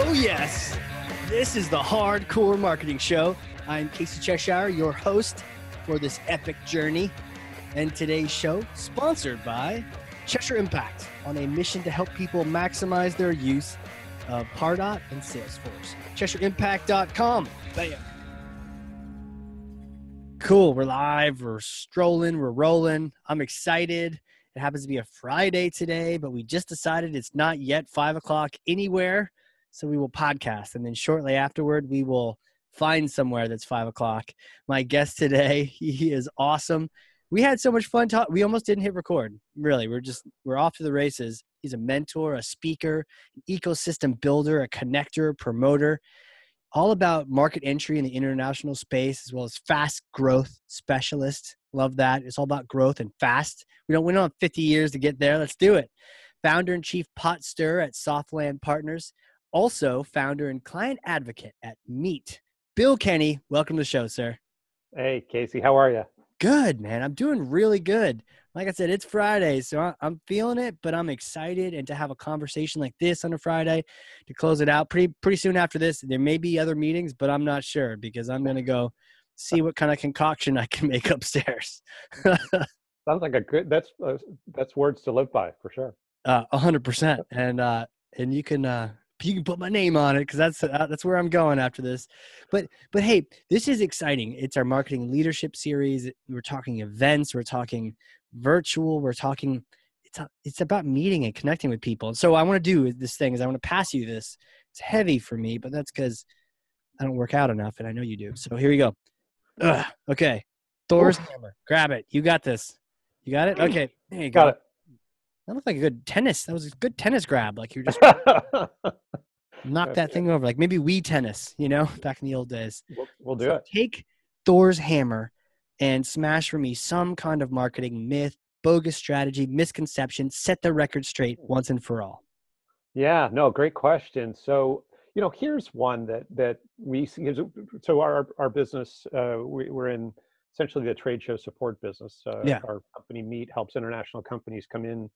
Oh, yes. This is the Hard Corps Marketing Show. I'm Casey Cheshire, your host for this epic journey. And today's show, sponsored by Cheshire Impact, on a mission to help people maximize their use of Pardot and Salesforce. CheshireImpact.com. Bam. Cool. We're live. We're strolling. We're rolling. I'm excited. It happens to be a Friday today, but we just decided it's not yet five o'clock anywhere. So we will podcast. And then shortly afterward, we will find somewhere that's five o'clock. My guest today, he is awesome. We had so much fun talking. We almost didn't hit record. Really, we're just we're off to the races. He's a mentor, a speaker, an ecosystem builder, a connector, promoter, all about market entry in the international space as well as fast growth specialist. Love that. It's all about growth and fast. We don't we don't have 50 years to get there. Let's do it. Founder and chief pot stir at Soft Land Partners, also founder and client advocate at Meet. Bill Kenney, welcome to the show, sir. Hey, Casey, how are you? Good, man. I'm doing really good. Like I said, it's Friday, so I'm feeling it, but I'm excited. And to have a conversation like this on a Friday to close it out pretty pretty soon after this, there may be other meetings, but I'm not sure because I'm gonna go see what kind of concoction I can make upstairs. Sounds like a good. That's uh, that's words to live by for sure. Uh, a hundred percent, and uh, and you can uh, you can put my name on it because that's uh, that's where I'm going after this. But but hey, this is exciting. It's our marketing leadership series. We're talking events. We're talking virtual. We're talking. It's a, it's about meeting and connecting with people. So I want to do this thing is I want to pass you this. It's heavy for me, but that's because I don't work out enough, and I know you do. So here we go. Ugh, okay, Thor's hammer. Grab it. You got this. You got it. Okay, there you go. Got it. That looked like a good tennis. That was a good tennis grab. Like you just knocked that thing over. Like maybe we tennis, you know, back in the old days. We'll, we'll do So it. Take Thor's hammer and smash for me some kind of marketing myth, bogus strategy, misconception. Set the record straight once and for all. Yeah, no, great question. So, you know, here's one that that we see. So our our business, uh, we, we're in essentially the trade show support business. Uh, Yeah. Our company Meet helps international companies come in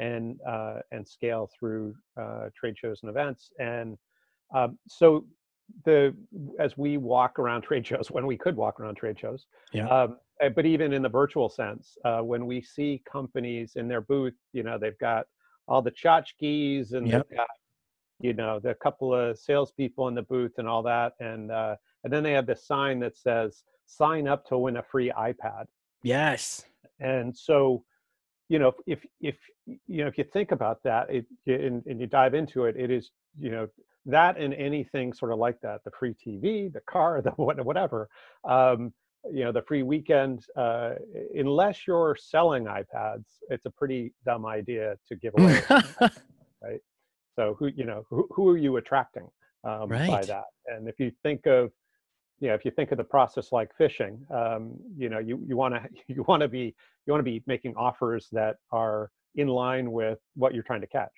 and uh, and scale through uh, trade shows and events. And um, so the as we walk around trade shows when we could walk around trade shows Yeah. um, uh, but even in the virtual sense uh, when we see companies in their booth you know they've got all the tchotchkes and Yep. they've got you know the couple of salespeople in the booth and all that and uh, and then they have this sign that says sign up to win a free ipad Yes. and so you know if if you know if you think about that it and, and you dive into it it is you know that and anything sort of like that the free tv the car the whatever um, you know the free weekend uh, unless you're selling ipads it's a pretty dumb idea to give away right? so who you know who, who are you attracting um, by that and if you think of you know if you think of the process like fishing um, you know you you want to you want to be you want to be making offers that are in line with what you're trying to catch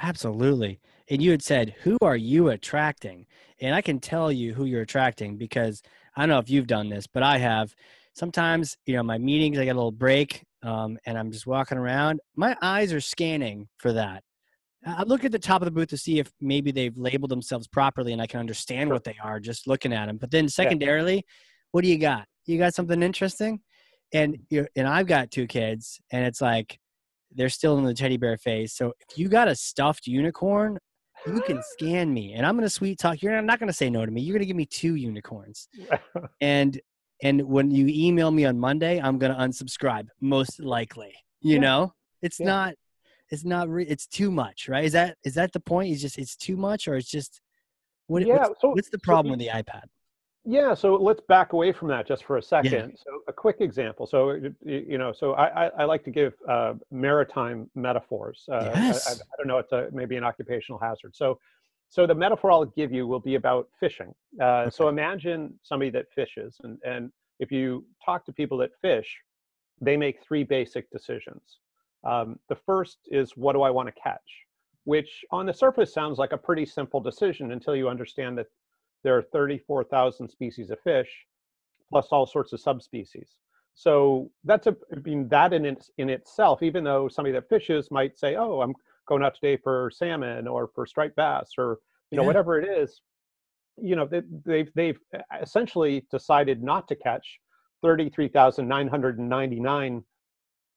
Absolutely. And you had said, Who are you attracting? And I can tell you who you're attracting because I don't know if you've done this, but I have. Sometimes, you know, my meetings, I get a little break um, and I'm just walking around. My eyes are scanning for that. I look at the top of the booth to see if maybe they've labeled themselves properly and I can understand what they are just looking at them. But then, secondarily, what do you got? You got something interesting? And you and I've got two kids, and it's like they're still in the teddy bear phase. So if you got a stuffed unicorn, you can scan me, and I'm gonna sweet talk. You're not gonna say no to me. You're gonna give me two unicorns, and and when you email me on Monday, I'm gonna unsubscribe most likely. You Yeah. know, it's Yeah. not. It's not. Re- it's too much, right? Is that is that the point? Is just it's too much, or it's just what? yeah what's, so what's the problem the- with the iPad? Yeah, so let's back away from that just for a second. So a quick example. So you know, so I I, I like to give uh, maritime metaphors. Uh, I- I, Yes. I, don't know, it's a maybe an occupational hazard. So so the metaphor I'll give you will be about fishing. Uh, So imagine somebody that fishes, and and if you talk to people that fish, they make three basic decisions. Um, the first is what do I want to catch, which on the surface sounds like a pretty simple decision until you understand that there are 34,000 species of fish, plus all sorts of subspecies. So that's a, I mean, that in, its, in itself, even though somebody that fishes might say, oh, I'm going out today for salmon or for striped bass or you know Yeah. whatever it is you know they, they've they've essentially decided not to catch 33,999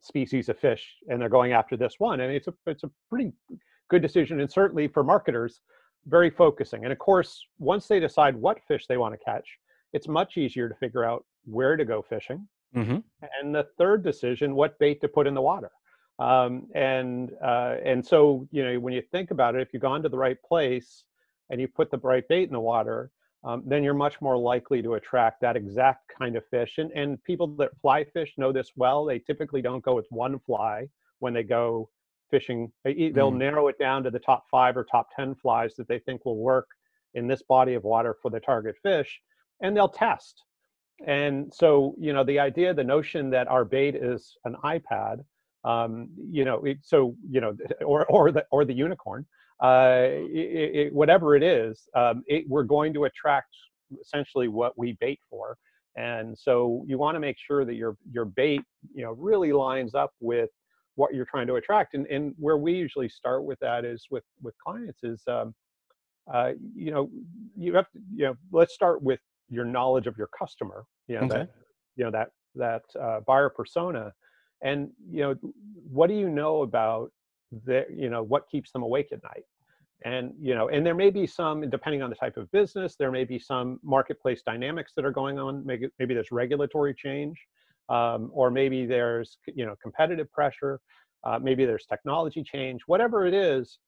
species of fish and they're going after this one and it's a it's a pretty good decision and certainly for marketers very focusing. And of course once they decide what fish they want to catch it's much easier to figure out where to go fishing. Hmm and the third decision what bait to put in the water. Um, and uh, and so you know when you think about it if you've gone to the right place and you put the right bait in the water um, then you're much more likely to attract that exact kind of fish. And and people that fly fish know this well. They typically don't go with one fly when they go fishing. They, they'll Mm. narrow it down to the top five or top 10 flies that they think will work in this body of water for the target fish and they'll test. And so, you know, the idea, the notion that our bait is an iPad, um, you know, it, so you know, or or the or the unicorn, uh, it, it, whatever it is, um, it, we're going to attract essentially what we bait for. And so, you want to make sure that your your bait, you know, really lines up with what you're trying to attract. And and where we usually start with that is with with clients is, um, uh, you know, you have to, you know, let's start with your knowledge of your customer you know Okay. that you know that that uh, buyer persona and you know what do you know about the you know what keeps them awake at night and you know and there may be some depending on the type of business there may be some marketplace dynamics that are going on maybe, maybe there's regulatory change um, or maybe there's you know competitive pressure uh, maybe there's technology change whatever it is.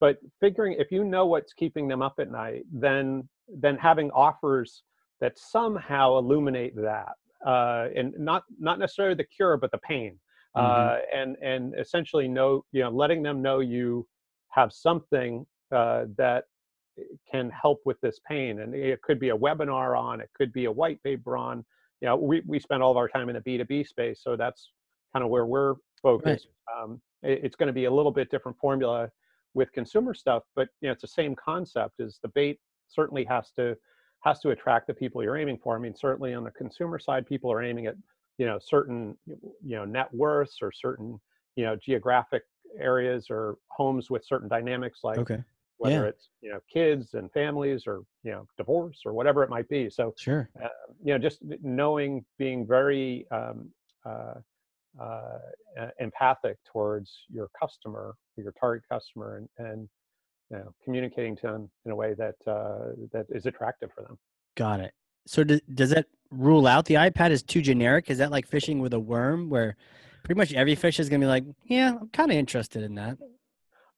But figuring if you know what's keeping them up at night then then having offers that somehow illuminate that uh, and not not necessarily the cure but the pain uh, and and essentially know you know letting them know you have something uh, that can help with this pain and it could be a webinar on it could be a white paper on you know we, we spend all of our time in the b2b space so that's kind of where we're focused. Um, it- it's going to be a little bit different formula with consumer stuff but you know it's the same concept is the bait certainly has to has to attract the people you're aiming for. I mean certainly on the consumer side people are aiming at you know certain you know net worths or certain you know geographic areas or homes with certain dynamics like Okay. Whether Yeah. it's you know kids and families or you know divorce or whatever it might be so Sure. uh, you know just knowing being very um, uh, uh, empathic towards your customer your target customer and, and you know communicating to them in a way that uh, that is attractive for them Got it. So d- does that rule out the iPad is too generic? Is that like fishing with a worm where pretty much every fish is going to be like, yeah, I'm kind of interested in that.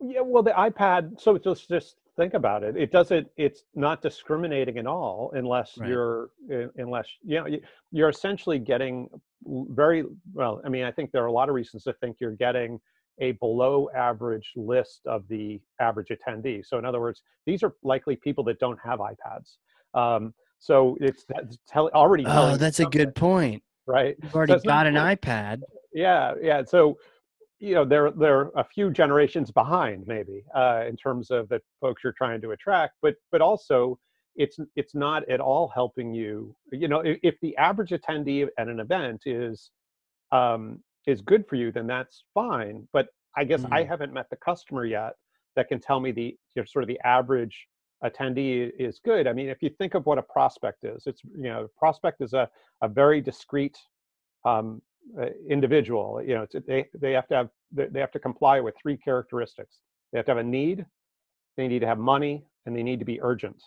Yeah, well, the iPad. So just just think about it. It doesn't. It's not discriminating at all, unless Right. you're uh, unless you know you- you're essentially getting very well. I mean, I think there are a lot of reasons to think you're getting a below average list of the average attendee. So in other words, these are likely people that don't have iPads. Um, so it's that's tell, already Oh, that's a good point. right. You've already not got an iPad. Yeah, yeah. So, you know, they're they're a few generations behind, maybe, uh, in terms of the folks you're trying to attract. But but also, it's it's not at all helping you. You know, if, if the average attendee at an event is um, is good for you, then that's fine. But I guess I Mm. haven't met the customer yet that can tell me the you know, sort of the average attendee is good. I mean, if you think of what a prospect is, it's you know, prospect is a a very discrete um, individual. You know, it's, they they have to have they have to comply with three characteristics. They have to have a need, they need to have money, and they need to be urgent.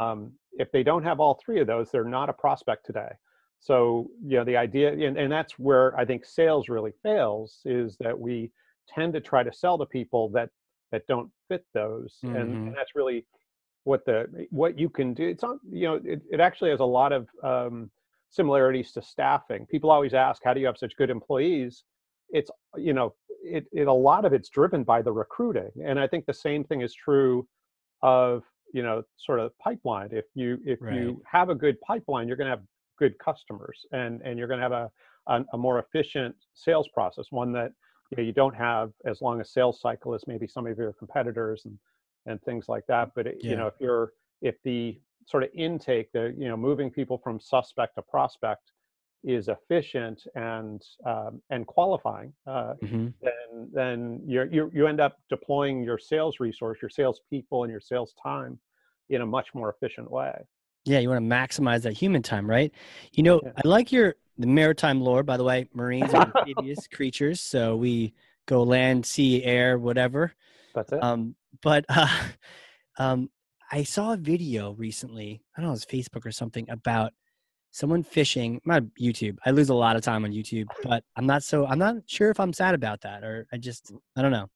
Um, if they don't have all three of those, they're not a prospect today. So you know, the idea, and, and that's where I think sales really fails, is that we tend to try to sell to people that that don't fit those, and, Mhm. and that's really what the what you can do. It's on you know, it, it actually has a lot of um, similarities to staffing. People always ask, how do you have such good employees? It's, you know, it, it a lot of it's driven by the recruiting. And I think the same thing is true of, you know, sort of pipeline. If you if Right. you have a good pipeline, you're going to have good customers and and you're going to have a, a a more efficient sales process, one that you know you don't have as long a sales cycle as maybe some of your competitors and and things like that. But eh, it, Yeah. you know, if you're if the sort of intake, the you know, moving people from suspect to prospect is efficient and um, and qualifying, uh, hmm then then you're, you you end up deploying your sales resource, your sales people, and your sales time in a much more efficient way. Yeah, you want to maximize that human time, right? You know, Yeah. I like your the maritime lore. By the way, Marines are amphibious creatures, so we go land, sea, air, whatever. That's it. Um, but uh, um, I saw a video recently. I don't know, it was Facebook or something about someone fishing. my YouTube. I lose a lot of time on YouTube, but I'm not so. I'm not sure if I'm sad about that, or I just I don't know.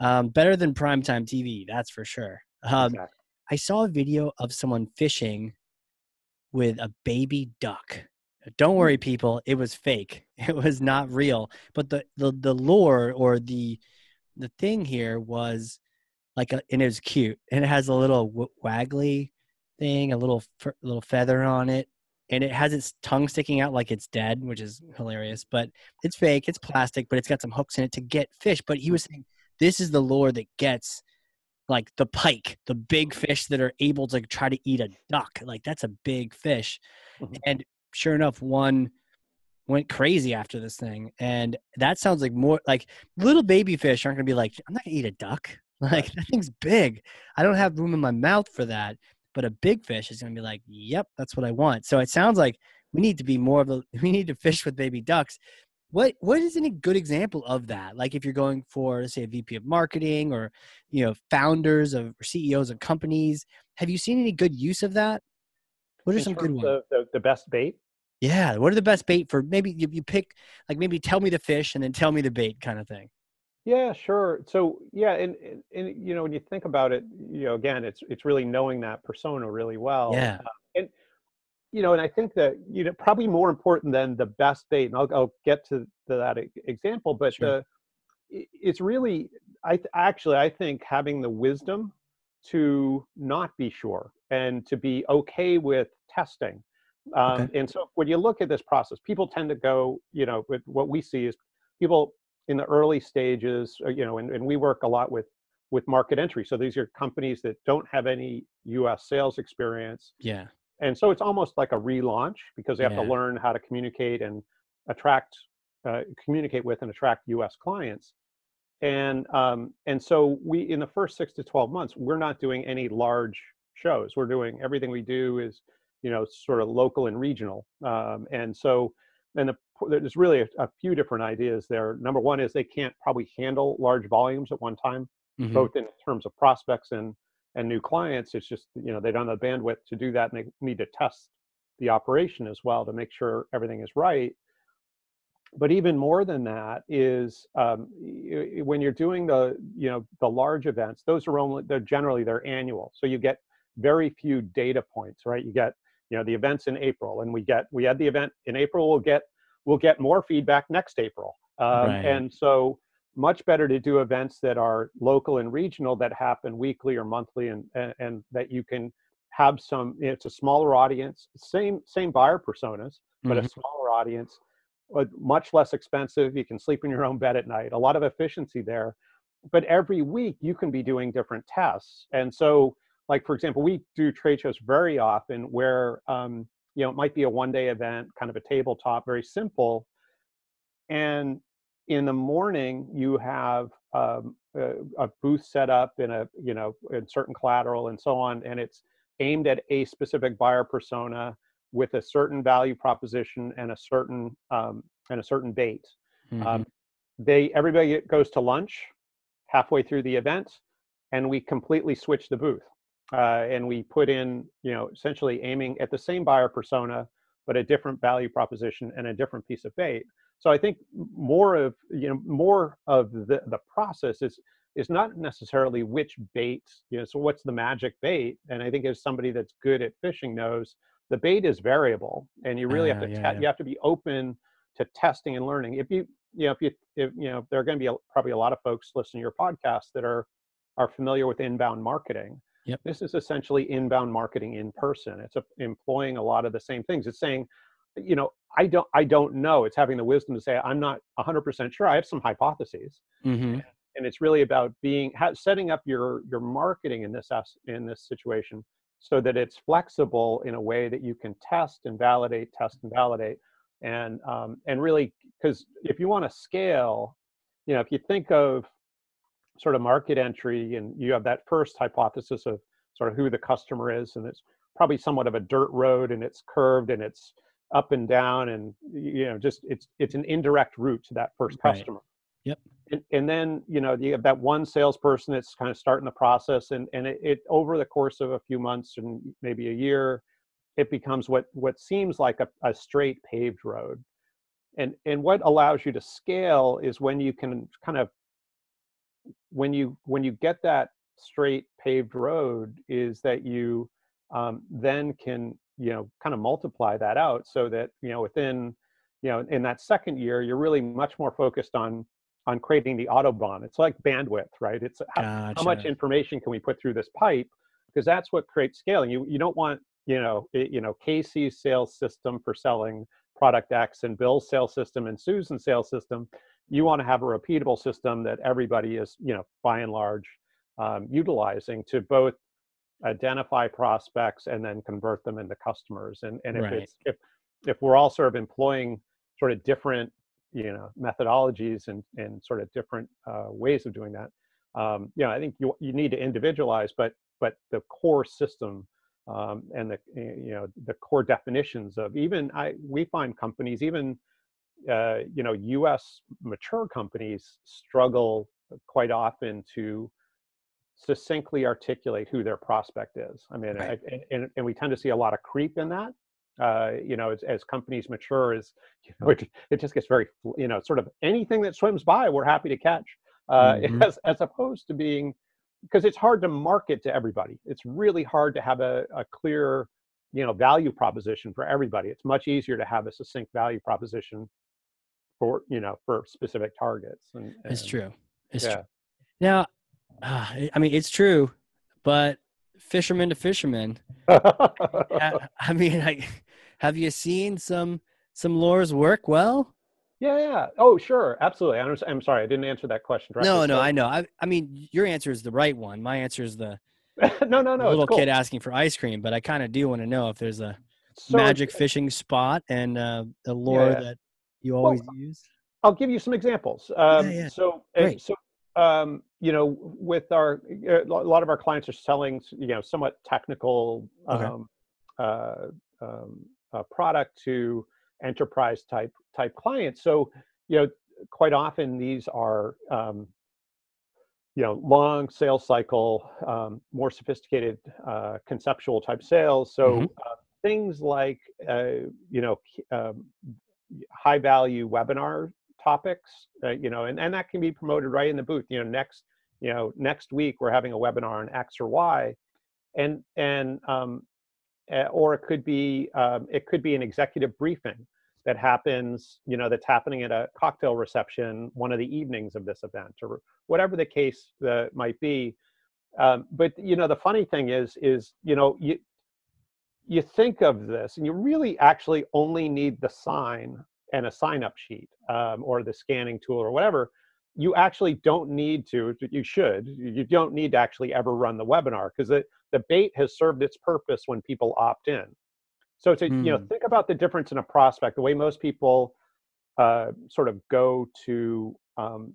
Um, better than primetime TV, that's for sure. Um, exactly. I saw a video of someone fishing with a baby duck. Don't Hmm. worry, people. It was fake. It was not real. But the the the lure or the the thing here was like a, and it was cute. And it has a little w- waggly thing, a little f- little feather on it, and it has its tongue sticking out like it's dead, which is hilarious. But it's fake. It's plastic, but it's got some hooks in it to get fish. But he was saying this is the lure that gets like the pike, the big fish that are able to try to eat a duck. Like that's a big fish. Mhm. And sure enough, one went crazy after this thing. And that sounds like more like little baby fish aren't gonna be like, I'm not gonna eat a duck. Like that thing's big. I don't have room in my mouth for that. But a big fish is gonna be like, Yep, that's what I want. So it sounds like we need to be more of a we need to fish with baby ducks. What what is any good example of that? Like if you're going for say a VP of marketing or you know founders of or CEOs of companies, have you seen any good use of that? What are some good ones? of the, the best bait. Yeah, what are the best bait for? Maybe you, you pick like maybe tell me the fish and then tell me the bait kind of thing. Yeah, sure. So yeah, and, and and you know when you think about it, you know again, it's it's really knowing that persona really well. Yeah. Uh, and you know, and I think that you know probably more important than the best date, and I'll I'll get to, to that example, but Sure. the it's really I th- actually I think having the wisdom to not be sure and to be okay with testing. Um, Okay. And so when you look at this process, people tend to go, you know, with what we see is people in the early stages, uh, you know, and, and we work a lot with with market entry. So these are companies that don't have any U.S. sales experience, Yeah. and so it's almost like a relaunch because they have Yeah. to learn how to communicate and attract, uh, communicate with and attract U.S. clients. And um, and so we in the first six to twelve months, we're not doing any large shows. We're doing everything we do is you know sort of local and regional. Um, and so and the, there's really a, a few different ideas there. Number one is they can't probably handle large volumes at one time Mhm. both in terms of prospects and and new clients it's just you know they don't have the bandwidth to do that and they need to test the operation as well to make sure everything is right but even more than that is um, when you're doing the you know the large events those are only they're generally they're annual so you get very few data points right you get you know the events in april and we get we had the event in april we'll get we'll get more feedback next april um, Right. and so much better to do events that are local and regional that happen weekly or monthly and and, and that you can have some it's a smaller audience same same buyer personas but a Mhm. smaller audience but much less expensive you can sleep in your own bed at night a lot of efficiency there but every week you can be doing different tests and so like for example we do trade shows very often where um, you know it might be a one day event kind of a tabletop very simple. And in the morning you have um, a, a booth set up in a you know in certain collateral and so on and it's aimed at a specific buyer persona with a certain value proposition and a certain um, and a certain bait Mhm. um, they everybody goes to lunch halfway through the event and we completely switch the booth uh, and we put in you know essentially aiming at the same buyer persona but a different value proposition and a different piece of bait. So i think more of you know more of the the process is is not necessarily which bait you know so what's the magic bait? And i think as somebody that's good at fishing knows the bait is variable and you really have Ah, to yeah, te- yeah. you have to be open to testing and learning. If you you know if you if you know there are going to be a, probably a lot of folks listening to your podcast that are are familiar with inbound marketing Yep. this is essentially inbound marketing in person. It's a, employing a lot of the same things. It's saying you know i don't i don't know. It's having the wisdom to say i'm not 100% sure. I have some hypotheses. Mhm. and it's really about being setting up your your marketing in this in this situation so that it's flexible in a way that you can test and validate test and validate. And um, and really because if you want to scale you know if you think of sort of market entry and you have that first hypothesis of sort of who the customer is and it's probably somewhat of a dirt road and it's curved and it's up and down and you know just it's it's an indirect route to that first Right. customer Yep. and, and then you know you have that one salesperson that's kind of starting the process and and it, it over the course of a few months and maybe a year it becomes what what seems like a, a straight paved road and and what allows you to scale is when you can kind of when you when you get that straight paved road is that you um, then can you know kind of multiply that out so that you know within you know in that second year you're really much more focused on on creating the autobahn. It's like bandwidth right? It's how, how much information can we put through this pipe? Because that's what creates scaling you you don't want you know it, you know casey's sales system for selling product x and bill's sales system and susan's sales system you want to have a repeatable system that everybody is you know by and large um, utilizing to both identify prospects and then convert them into customers and and if Right. it's if if we're all sort of employing sort of different you know methodologies and and sort of different uh, ways of doing that um, you know i think you you need to individualize but but the core system um, and the eh, you know the core definitions of even i we find companies even uh, you know us mature companies struggle quite often to succinctly articulate who their prospect is i mean Right. I, and, and we tend to see a lot of creep in that uh, you know as, as companies mature is you know it, it just gets very you know sort of anything that swims by we're happy to catch uh, Mhm. as, as opposed to being because it's hard to market to everybody it's really hard to have a, a clear you know value proposition for everybody it's much easier to have a succinct value proposition for you know for specific targets and, It's true. It's yeah true. Now, uh, I mean, it's true, but fisherman to fisherman. ha- I mean, like, have you seen some some lures work well? yeah yeah oh sure absolutely i'm, I'm sorry i didn't answer that question directly. No, no, I know. I, I mean, your answer is the right one. My answer is the no no no little cool. kid asking for ice cream. But I kind of do want to know if there's a So magic fishing spot and uh, a lure Yeah. that you always use. I'll give you some examples. Um, yeah. So, uh, Great. so um, you know, with our uh, a lot of our clients are selling, you know, somewhat technical Okay. um, uh, um, uh, product to enterprise type type clients. So, you know, quite often these are um, you know long sales cycle, um, more sophisticated uh, conceptual type sales. So Mhm. uh, things like uh, you know um, high value webinar topics uh, you know and, and that can be promoted right in the booth you know next you know next week we're having a webinar on x or y and and um, uh, or it could be um, it could be an executive briefing that happens you know that's happening at a cocktail reception one of the evenings of this event or whatever the case uh, might be. Um, but you know the funny thing is is you know you you think of this and you really actually only need the sign and a sign up sheet um, or the scanning tool or whatever you actually don't need to you should you don't need to actually ever run the webinar because the, the bait has served its purpose when people opt in so to you know Hmm. think about the difference in a prospect the way most people uh, sort of go to um,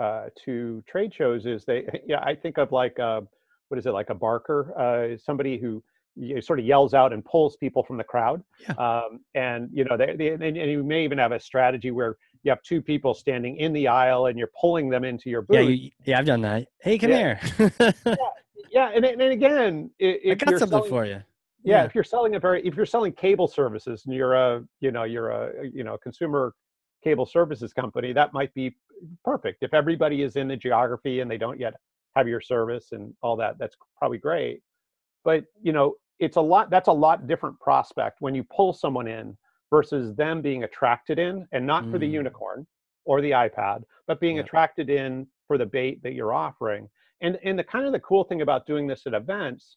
uh, to trade shows is they yeah i think of like uh what is it like a barker uh, somebody who you know, sort of yells out and pulls people from the crowd Yeah. um, and you know they, they and, you may even have a strategy where you have two people standing in the aisle and you're pulling them into your booth Yeah, you, yeah, I've done that. Hey, come Yeah. here. yeah and, and again i- I got something selling, for you. yeah, if you're selling a very if you're selling cable services and you're a you know you're a you know consumer cable services company that might be perfect if everybody is in the geography and they don't yet have your service and all that that's probably great but you know it's a lot that's a lot different prospect when you pull someone in versus them being attracted in and not for the Mm. unicorn or the ipad but being Yep. attracted in for the bait that you're offering and and the kind of the cool thing about doing this at events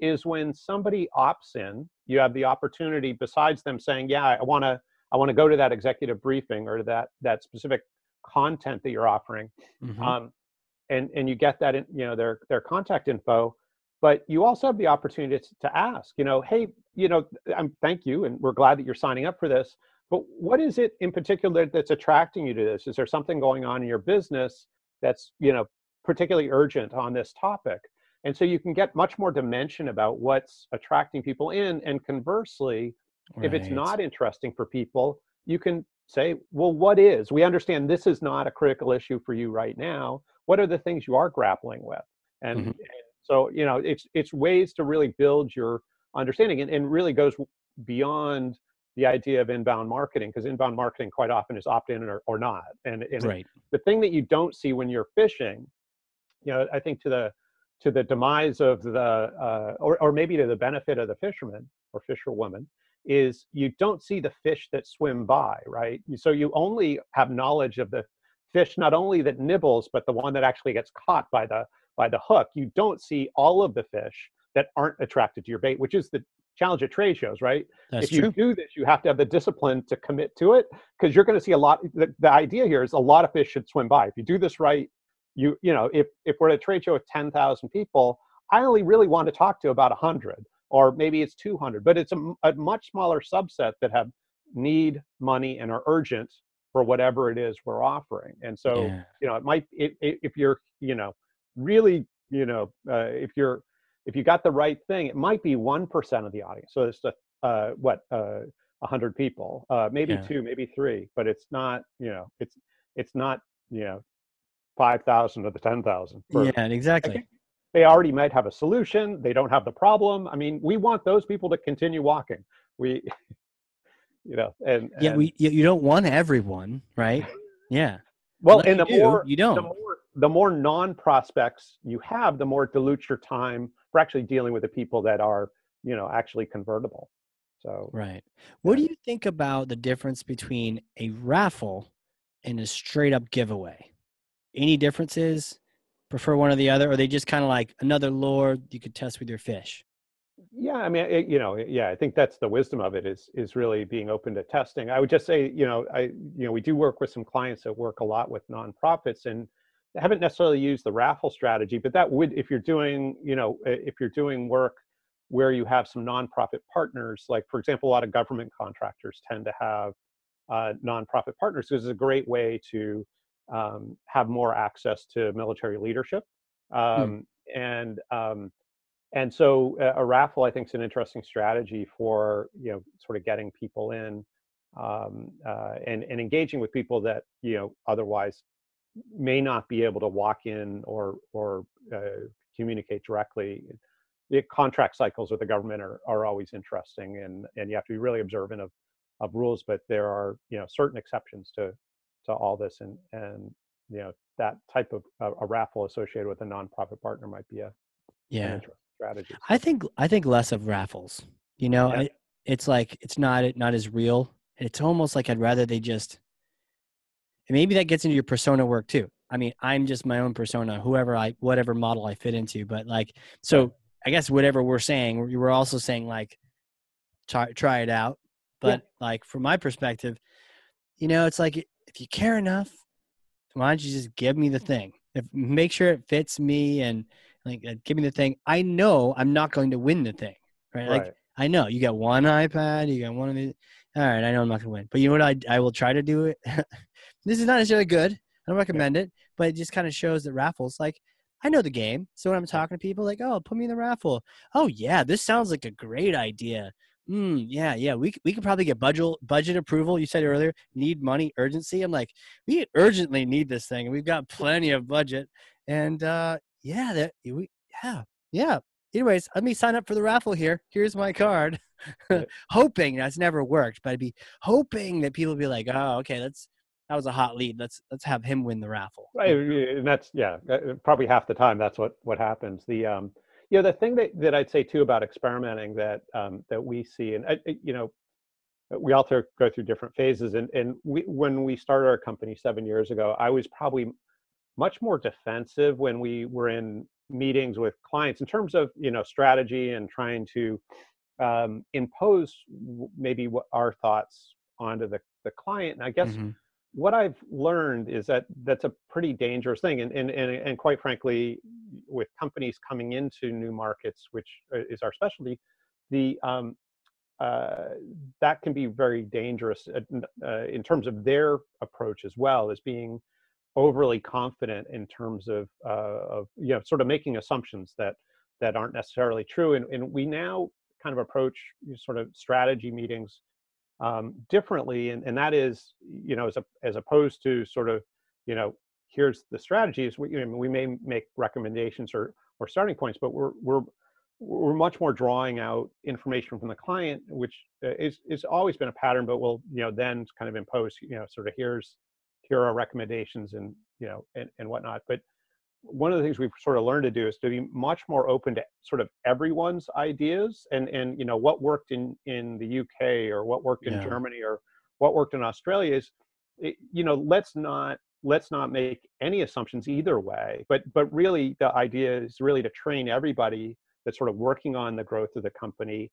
is when somebody opts in you have the opportunity besides them saying yeah i want to i want to go to that executive briefing or that that specific content that you're offering Mhm. um, and and you get that in, you know their their contact info but you also have the opportunity to, to ask you know hey you know i'm thank you and we're glad that you're signing up for this but what is it in particular that's attracting you to this? Is there something going on in your business that's you know particularly urgent on this topic? And so you can get much more dimension about what's attracting people in. And conversely, right. if it's not interesting for people, you can say, well, what is? We understand this is not a critical issue for you right now. What are the things you are grappling with? And, mm-hmm. and so, you know, it's it's ways to really build your understanding and, and really goes beyond the idea of inbound marketing because inbound marketing quite often is opt-in or, or not. And, and right. the thing that you don't see when you're fishing, you know, I think to the to the demise of the uh, or, or maybe to the benefit of the fisherman or fisherwoman is you don't see the fish that swim by, right? So you only have knowledge of the fish not only that nibbles, but the one that actually gets caught by the by the hook. You don't see all of the fish that aren't attracted to your bait, which is the challenge at trade shows, right? That's if you true. do this, you have to have the discipline to commit to it because you're going to see a lot. The, the idea here is a lot of fish should swim by. If you do this right, you you know if if we're at a trade show with 10,000 people, I only really want to talk to about 100 or maybe it's 200 but it's a, a much smaller subset that have need money and are urgent for whatever it is we're offering and so yeah. you know it might it, it, if you're you know really you know uh, if you're if you got the right thing it might be 1% of the audience. So it's a uh, what uh, 100 people uh, maybe yeah. two maybe three but it's not you know it's it's not you know 5000 of the 10000 yeah exactly. they already might have a solution they don't have the problem. I mean we want those people to continue walking. We you know and, yeah and, we you don't want everyone right? Yeah. Well and the do, more you don't the more, the more non-prospects you have the more it dilutes your time for actually dealing with the people that are you know actually convertible so right what yeah. do you think about the difference between a raffle and a straight up giveaway any differences prefer one or the other, or they just kind of like another lure you could test with your fish? Yeah, I mean, it, you know, yeah, I think that's the wisdom of it is is really being open to testing. I would just say, you know, I you know, we do work with some clients that work a lot with nonprofits and haven't necessarily used the raffle strategy, but that would if you're doing, you know, if you're doing work where you have some nonprofit partners, like for example, a lot of government contractors tend to have uh, nonprofit partners. This is a great way to um, have more access to military leadership. Hmm. Um, hmm. And um, and so a, a, raffle, I think, is an interesting strategy for you know sort of getting people in um, uh, and and engaging with people that you know otherwise may not be able to walk in or or uh, communicate directly. The contract cycles with the government are, are always interesting, and and you have to be really observant of of rules. But there are you know certain exceptions to to all this and and you know that type of uh, a raffle associated with a nonprofit partner might be a yeah strategy i think i think less of raffles you know yeah. I, it's like it's not not as real it's almost like i'd rather they just maybe that gets into your persona work too i mean i'm just my own persona whoever i whatever model i fit into but like so i guess whatever we're saying we're also saying like try try it out but yeah. like from my perspective you know it's like if you care enough, why don't you just give me the thing? If make sure it fits me and like give me the thing. I know I'm not going to win the thing, right? right. Like I know you got one iPad, you got one of these. All right, I know I'm not going to win, but you know what? I I will try to do it. this is not necessarily good. I don't recommend yeah. it, but it just kind of shows that raffles like I know the game. So when I'm talking to people, like, oh, put me in the raffle. Oh yeah, this sounds like a great idea. Mm, yeah, yeah. We we could probably get budget budget approval. You said earlier, need money, urgency. I'm like, we urgently need this thing, and we've got plenty of budget. And uh, yeah, that we yeah yeah. Anyways, let me sign up for the raffle here. Here's my card. hoping that's never worked, but I'd be hoping that people be like, oh, okay, that's that was a hot lead. Let's let's have him win the raffle. Right, and that's yeah, uh, probably half the time that's what what happens. The um, you know the thing that, that i'd say too about experimenting that um, that we see and I, you know we all go through different phases and and we when we started our company seven years ago i was probably much more defensive when we were in meetings with clients in terms of you know strategy and trying to um, impose maybe what our thoughts onto the, the client and i guess mm-hmm what I've learned is that that's a pretty dangerous thing, and and and, and quite frankly, with companies coming into new markets, which uh, is our specialty, the um, uh, that can be very dangerous uh, in terms of their approach as well as being overly confident in terms of uh, of you know sort of making assumptions that that aren't necessarily true and, and we now kind of approach sort of strategy meetings um, differently and, and that is you know as, a, as opposed to sort of you know here's the strategies we, you know, we may make recommendations or or starting points but we're we're we're much more drawing out information from the client which uh, is is always been a pattern but we'll you know then kind of impose you know sort of here's here are recommendations and you know and, and whatnot. But one of the things we've sort of learned to do is to be much more open to sort of everyone's ideas and and you know what worked in in the uk or what worked in yeah. germany or what worked in australia is it, you know let's not let's not make any assumptions either way but but really the idea is really to train everybody that's sort of working on the growth of the company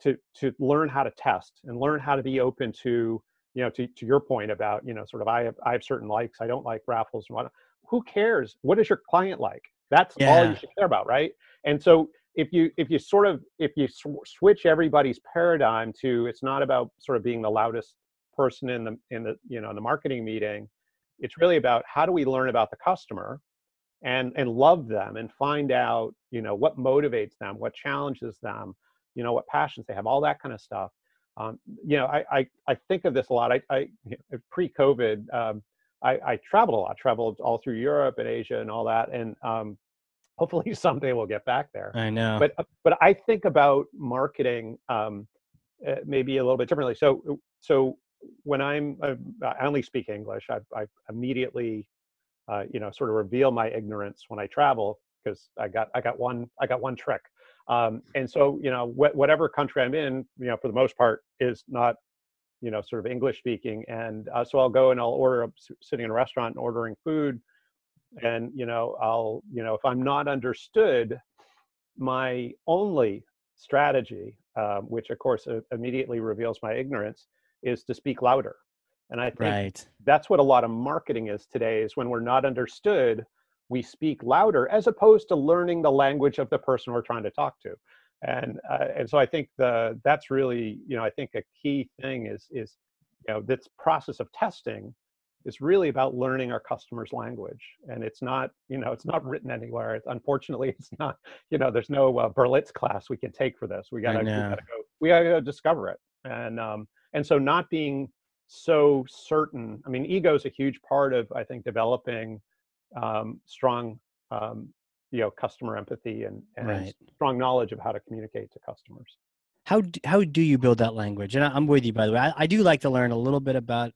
to to learn how to test and learn how to be open to you know to, to your point about you know sort of i have i have certain likes i don't like raffles and whatnot who cares? What is your client like? That's yeah. all you should care about right? And so if you if you sort of if you sw- switch everybody's paradigm to it's not about sort of being the loudest person in the in the you know in the marketing meeting. It's really about how do we learn about the customer and and love them and find out you know what motivates them what challenges them you know what passions they have all that kind of stuff. Um, you know I, I, I think of this a lot. I, I pre-covid um, I, I traveled a lot traveled all through europe and asia and all that and um, hopefully someday we'll get back there. I know. But but i think about marketing um, uh, maybe a little bit differently. So so when i'm uh, i only speak english. I, I immediately uh, you know sort of reveal my ignorance when I travel because I got I got one I got one trick. Um, and so you know wh- whatever country I'm in, you know for the most part is not you know sort of English speaking, and uh, so I'll go and I'll order sitting in a restaurant and ordering food, and you know I'll you know if I'm not understood, my only strategy, um, which of course uh, immediately reveals my ignorance, is to speak louder and I think right. that's what a lot of marketing is today is when we're not understood, we speak louder as opposed to learning the language of the person we're trying to talk to. And uh, and so I think the that's really, you know, I think a key thing is is you know, this process of testing is really about learning our customers language and it's not you know it's not written anywhere. It's, unfortunately it's not you know there's no uh, berlitz class we can take for this. We gotta, we gotta go we gotta go discover it. And um and so not being so certain. I mean, ego is a huge part of I think developing um, strong, um, you know, customer empathy and, and right. strong knowledge of how to communicate to customers. How do, how do you build that language? And I'm with you, by the way. I, I do like to learn a little bit about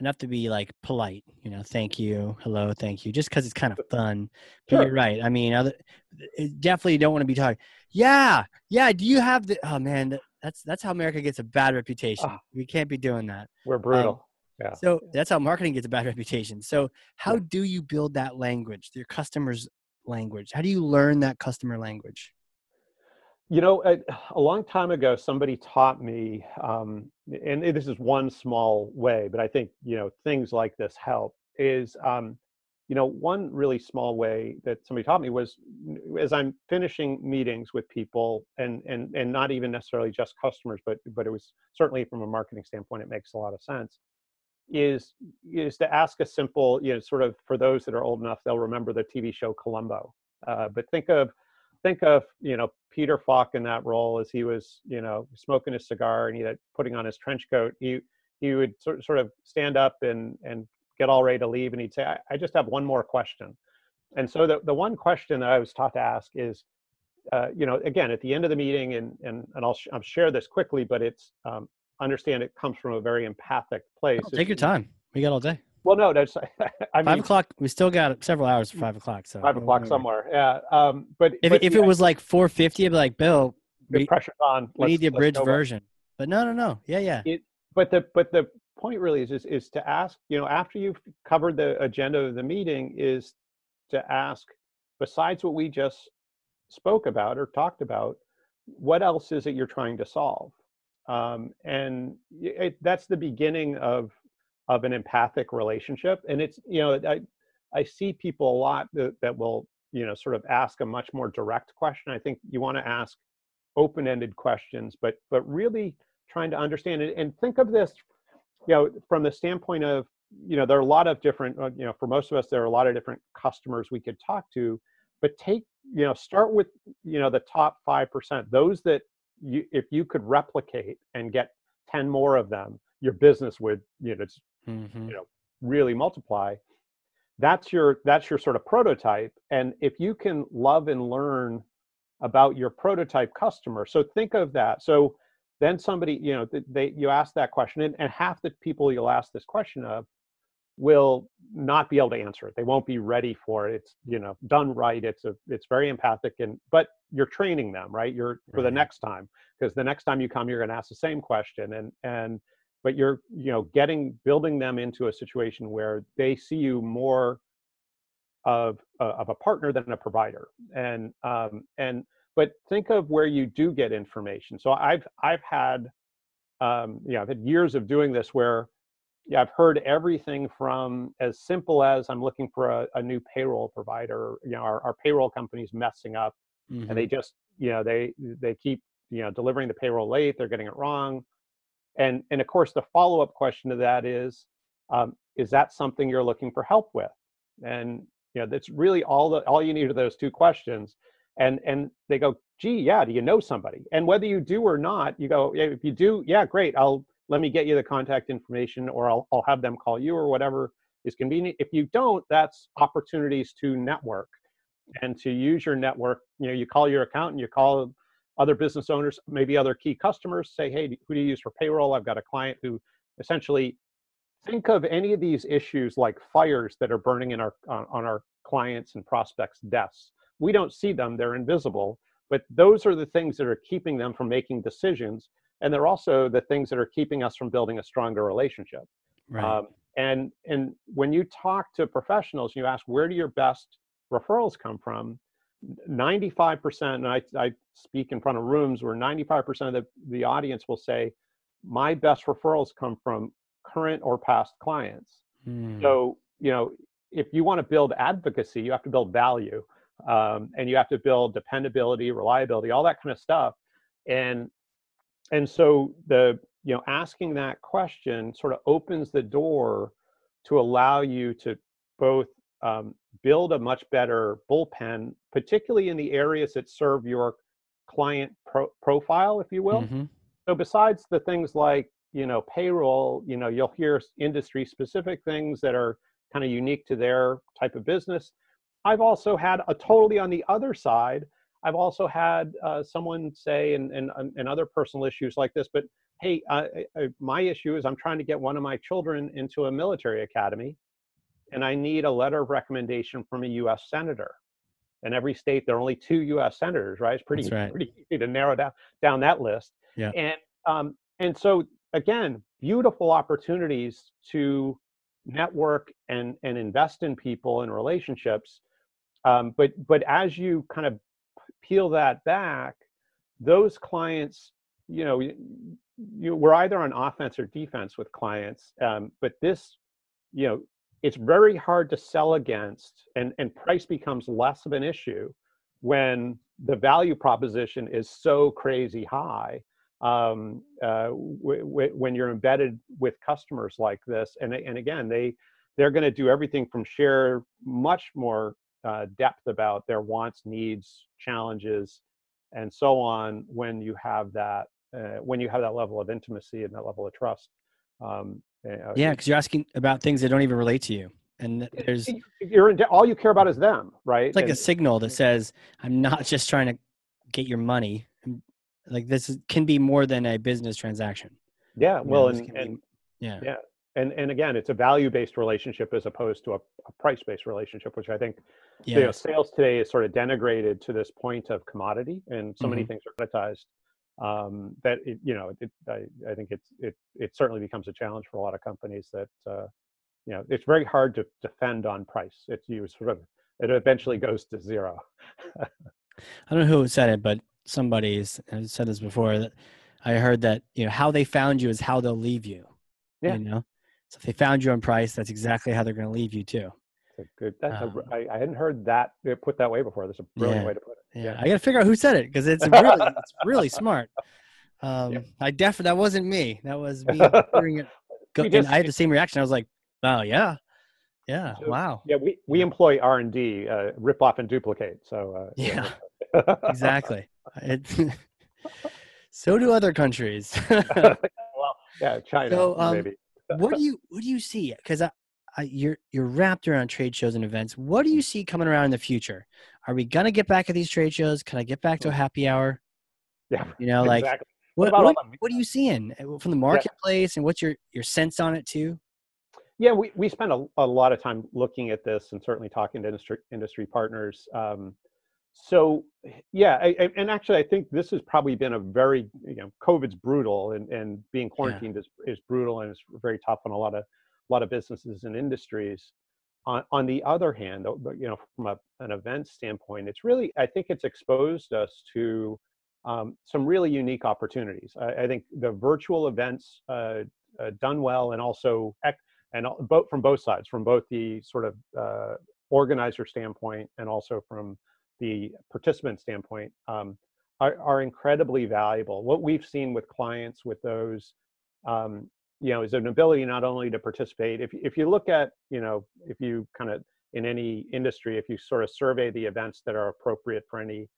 enough to be like polite, you know, thank you, hello, thank you, just because it's kind of fun. But sure. you're right. I mean, other, definitely don't want to be talking. Yeah, yeah. Do you have the? Oh man, that's that's how America gets a bad reputation. Oh, we can't be doing that. We're brutal. Um, yeah. So that's how marketing gets a bad reputation. So how do you build that language, your customers' language? How do you learn that customer language? You know, a, a long time ago, somebody taught me, um, and this is one small way, but I think you know things like this help. Is um, you know, one really small way that somebody taught me was as I'm finishing meetings with people and and and not even necessarily just customers, but but it was certainly from a marketing standpoint, it makes a lot of sense. Is is to ask a simple, you know, sort of for those that are old enough, they'll remember the TV show Columbo. Uh, but think of think of you know Peter Falk in that role as he was you know smoking a cigar and he had putting on his trench coat. He he would sort sort of stand up and and get all ready to leave and he'd say I, I just have one more question and so the, the one question that i was taught to ask is uh, you know again at the end of the meeting and and, and i'll, sh- I'll share this quickly but it's um, understand it comes from a very empathic place. oh, take your time. We got all day. Well no that's I mean, five o'clock we still got several hours for five o'clock so. Five o'clock somewhere yeah um, but if, but, if yeah, it was like 450 i'd be like bill the pressure's on. we need the abridged version. But no no no. Yeah yeah. It, but the but the point really is, is is to ask you know after you've covered the agenda of the meeting is to ask besides what we just spoke about or talked about what else is it you're trying to solve um, and it, that's the beginning of of an empathic relationship and it's you know i i see people a lot that, that will you know sort of ask a much more direct question. I think you want to ask open-ended questions, but but really trying to understand it and think of this, you know, from the standpoint of you know there are a lot of different uh, you know for most of us there are a lot of different customers we could talk to but take you know start with you know the top 5% those that you if you could replicate and get 10 more of them your business would you know mm-hmm. you know really multiply that's your that's your sort of prototype and if you can love and learn about your prototype customer so think of that so then somebody you know they you ask that question and, and half the people you'll ask this question of will not be able to answer it. They won't be ready for it. It's you know done right. It's a it's very empathic and but you're training them right? You're for the next time because the next time you come you're going to ask the same question and and but you're you know getting building them into a situation where they see you more of uh, of a partner than a provider. And um and but think of where you do get information. So i've i've had um yeah i've had years of doing this where yeah i've heard everything from as simple as i'm looking for a, a new payroll provider you know our, our payroll company's messing up mm-hmm. and they mm-hmm. just you know they they keep you know delivering the payroll late they're getting it wrong and and of course the follow-up question to that is um, is that something you're looking for help with and you know that's really all the all you need are those two questions and and they go gee yeah do you know somebody and whether you do or not you go yeah, if you do yeah great i'll let me get you the contact information or I'll, I'll have them call you or whatever is convenient. If you don't that's opportunities to network and to use your network. You know you call your accountant you call other business owners maybe other key customers say hey who do you use for payroll? I've got a client who essentially think of any of these issues like fires that are burning in our on, on our clients and prospects desks. We don't see them. They're invisible. But those are the things that are keeping them from making decisions and they're also the things that are keeping us from building a stronger relationship right. Um, and and when you talk to professionals you ask where do your best referrals come from 95% and I, I speak in front of rooms where 95% of the, the audience will say my best referrals come from current or past clients hmm. so you know if you want to build advocacy you have to build value um, and you have to build dependability reliability all that kind of stuff and and so the you know asking that question sort of opens the door to allow you to both um, build a much better bullpen particularly in the areas that serve your client pro- profile if you will mm-hmm. so besides the things like you know payroll you know you'll hear industry specific things that are kind of unique to their type of business i've also had a totally on the other side I've also had uh, someone say, and, and, and other personal issues like this, but hey, uh, uh, my issue is I'm trying to get one of my children into a military academy, and I need a letter of recommendation from a U.S. senator. In every state, there are only two U.S. senators, right? It's pretty right. pretty easy to narrow down down that list. Yeah. And um, and so again, beautiful opportunities to network and and invest in people and relationships. Um, but but as you kind of peel that back, those clients, you know, you, you we're either on offense or defense with clients. Um, but this, you know, it's very hard to sell against, and and price becomes less of an issue when the value proposition is so crazy high. Um, uh, w- w- when you're embedded with customers like this, and and again, they they're going to do everything from share much more uh, depth about their wants, needs, challenges, and so on when you have that uh, when you have that level of intimacy and that level of trust. Um, uh, yeah, because you're asking about things that don't even relate to you, and there's you're in, all you care about is them, right? It's like and, a signal that says, "I'm not just trying to get your money." Like this is, can be more than a business transaction. Yeah, well, know, and, and be, yeah, yeah, and and again it's a value based relationship as opposed to a, a price based relationship which i think yeah. you know sales today is sort of denigrated to this point of commodity and so mm-hmm. many things are monetized um, that it, you know it, I, I think it's it it certainly becomes a challenge for a lot of companies that uh, you know it's very hard to defend on price it's you sort of it eventually goes to zero i don't know who said it but somebody's said this before that i heard that you know how they found you is how they'll leave you yeah. you know so if they found you on price, that's exactly how they're going to leave you too. That's a good. That's Um, a. I, I hadn't heard that uh, put that way before. That's a brilliant Yeah. way to put it. Yeah, I got to figure out who said it because it's really, it's really smart. Um, I definitely that wasn't me. That was me hearing it. Go, just- I had the same reaction. I was like, "Oh yeah, yeah, So- wow, Yeah, we, we employ R and D, uh, rip off and duplicate. So uh, yeah, exactly." It, so do other countries. well, yeah, China So, um, maybe. What do you what do you see? Because I, I, you're you're wrapped around trade shows and events. What do you see coming around in the future? Are we gonna get back at these trade shows? Can I get back to a happy hour? Yeah, You know, like exactly. what about what, all what are you seeing uh, from the marketplace, and what's your your sense on it too? Yeah, we, we spend a, a lot of time looking at this and certainly talking to industry industry partners. Um, so yeah, I, I- and actually, I think this has probably been a very you know COVID's brutal and, and being quarantined is, is brutal and it's very tough on a lot of a lot of businesses and industries. On, on the other hand, but, you know, from a, an event standpoint, it's really I think it's exposed us to um, some really unique opportunities. I, I think the virtual events uh, uh, done well and also ec- and both from both sides, from both the sort of uh, organizer standpoint and also from the participant standpoint, um, are, are incredibly valuable. What we've seen with clients with those, um, you know, is an ability not only to participate. If if you look at, you know, if you kind of in any industry, if you sort of survey the events that are appropriate for any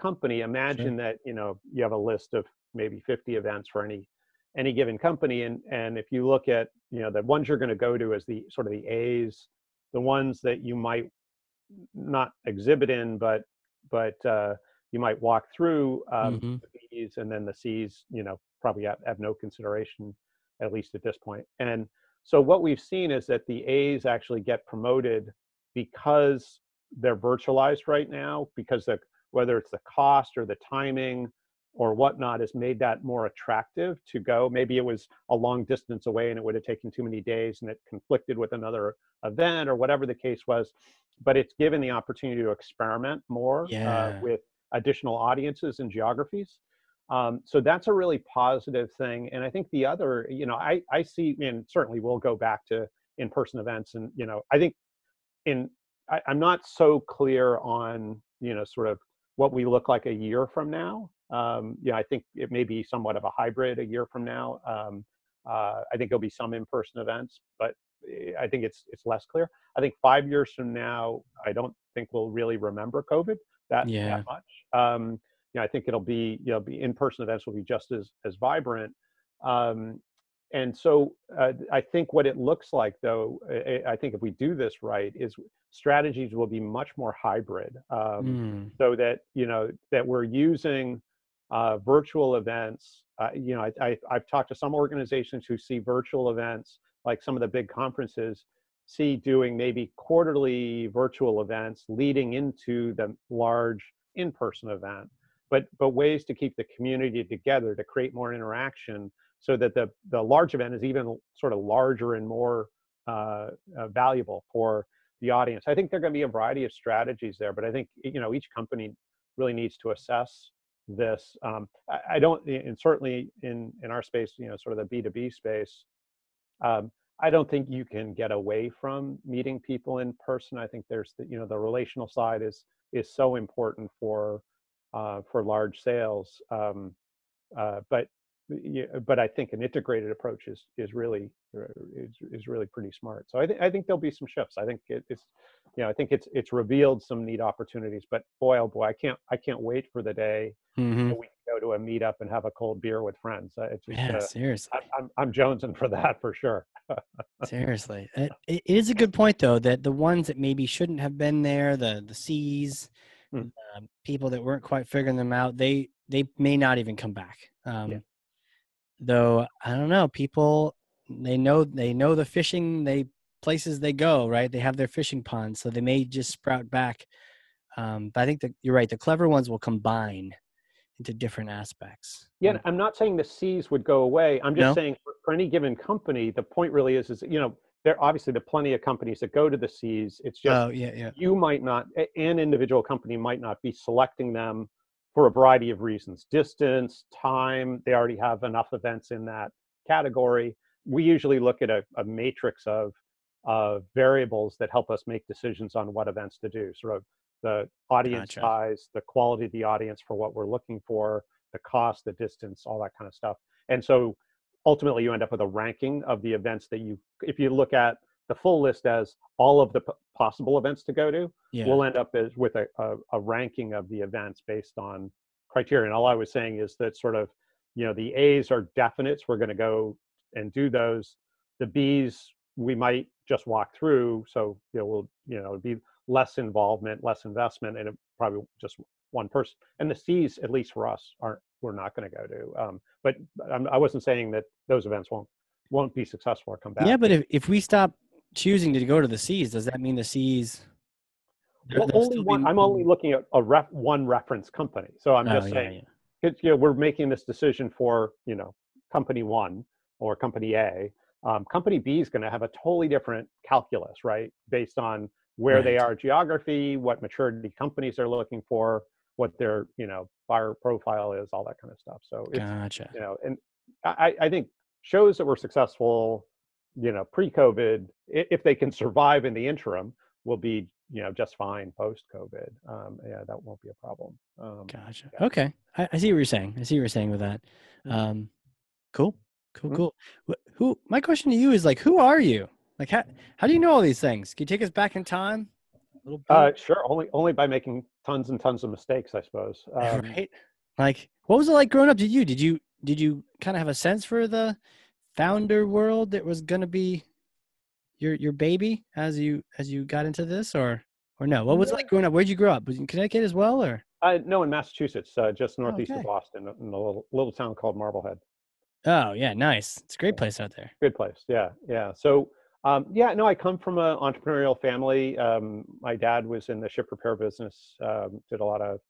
company, imagine that you know you have a list of maybe 50 events for any any given company and and if you look at you know the ones you're going to go to as the sort of the a's the ones that you might not exhibit in but but uh, you might walk through um, Mhm. the b's and then the c's you know probably have, have no consideration at least at this point. point and so what we've seen is that the a's actually get promoted because they're virtualized right now because the whether it's the cost or the timing or whatnot has made that more attractive to go. Maybe it was a long distance away and it would have taken too many days and it conflicted with another event or whatever the case was. But it's given the opportunity to experiment more Yeah. uh, with additional audiences and geographies. Um, so that's a really positive thing. And I think the other, you know, I, I see, and certainly we'll go back to in-person events. And, you know, I think in, I, I'm not so clear on, you know, sort of what we look like a year from now. Um, you know, I think it may be somewhat of a hybrid a year from now. Um, uh, I think there'll be some in-person events, but eh, I think it's it's less clear. I think five years from now, I don't think we'll really remember COVID that, Yeah. that much. Um, you know, I think it'll be you know, be in-person events will be just as as vibrant. Um, and so uh, I think what it looks like, though, I, I think if we do this right, is strategies will be much more hybrid. Um, Mm. so that you know that we're using uh, virtual events. Uh, you know, I, I, I've talked to some organizations who see virtual events, like some of the big conferences, see doing maybe quarterly virtual events leading into the large in-person event. But but ways to keep the community together to create more interaction, so that the the large event is even sort of larger and more uh, uh, valuable for the audience. I think there are going to be a variety of strategies there, but I think you know each company really needs to assess this. Um, I, I don't, and certainly in in our space, you know, sort of the B two B space, um, I don't think you can get away from meeting people in person. I think there's the you know the relational side is is so important for uh, for large sales, um, uh, but but I think an integrated approach is is really uh, is, is really pretty smart. So I think I think there'll be some shifts. I think it, it's you know I think it's it's revealed some neat opportunities. But boy oh boy, I can't I can't wait for the day Mhm. that we can go to a meetup and have a cold beer with friends. Uh, It's just, Yeah, uh, seriously. I'm, I'm I'm jonesing for that for sure. Seriously, it, it is a good point though that the ones that maybe shouldn't have been there, the the C's, Mm. um, people that weren't quite figuring them out, they they may not even come back. Um, Though I don't know, people they know they know the fishing they places they go right. They have their fishing ponds, so they may just sprout back. Um, but I think that you're right. The clever ones will combine into different aspects. Yeah, I'm not saying the C's would go away. I'm just No. saying for, for any given company, the point really is, is you know, there obviously there are plenty of companies that go to the C's. It's just Oh yeah, yeah. you might not, an individual company might not be selecting them for a variety of reasons: distance, time. They already have enough events in that category. We usually look at a, a matrix of of variables that help us make decisions on what events to do. Sort of the audience Gotcha. size, the quality of the audience for what we're looking for, the cost, the distance, all that kind of stuff. And so ultimately you end up with a ranking of the events that you if you look at the full list as all of the p- possible events to go to Yeah. we'll end up as, with a, a, a ranking of the events based on criteria. And all i was saying is that sort of you know the a's are definites we're going to go and do those. The b's we might just walk through so you know we'll you know it'd be less involvement less investment and it probably just one person. And the c's at least for us aren't we're not going to go to um, but I'm, i wasn't saying that those events won't won't be successful or come back. Yeah, but if, if we stop choosing to go to the C's, does that mean the C's? there- Well, only be one, I'm only looking at a ref, one reference company. So I'm Oh, just yeah, saying, yeah. you know, we're making this decision for, you know, company one or company A. Um, company B is going to have a totally different calculus, right? Based on where they are geography, what maturity companies are looking for, what their, you know, buyer profile is, all that kind of stuff. So it's, Gotcha. you know, and I, I think shows that were successful, you know, pre-COVID, if they can survive in the interim, will be, you know, just fine post-COVID. Um, yeah, that won't be a problem. Um, Gotcha. yeah. Okay. I, I see what you're saying. I see what you're saying with that. Um, cool. Cool. Mhm. Cool. Wh- Who? My question to you is like, who are you? Like, how how do you know all these things? Can you take us back in time? A little bit, Uh, sure, only only by making tons and tons of mistakes, I suppose. Um, right? Like, what was it like growing up? Did you did you did you kind of have a sense for the founder world that was gonna be your your baby as you as you got into this, or or no? What was it like growing up? Where'd you grow up? Was it in Connecticut as well, or? I, no, in Massachusetts, uh, just northeast okay. of Boston, in a little, little town called Marblehead. Oh yeah, nice. It's a great place out there. Good place. Yeah, yeah. So, um, yeah, no, I come from an entrepreneurial family. Um, my dad was in the ship repair business, um, did a lot of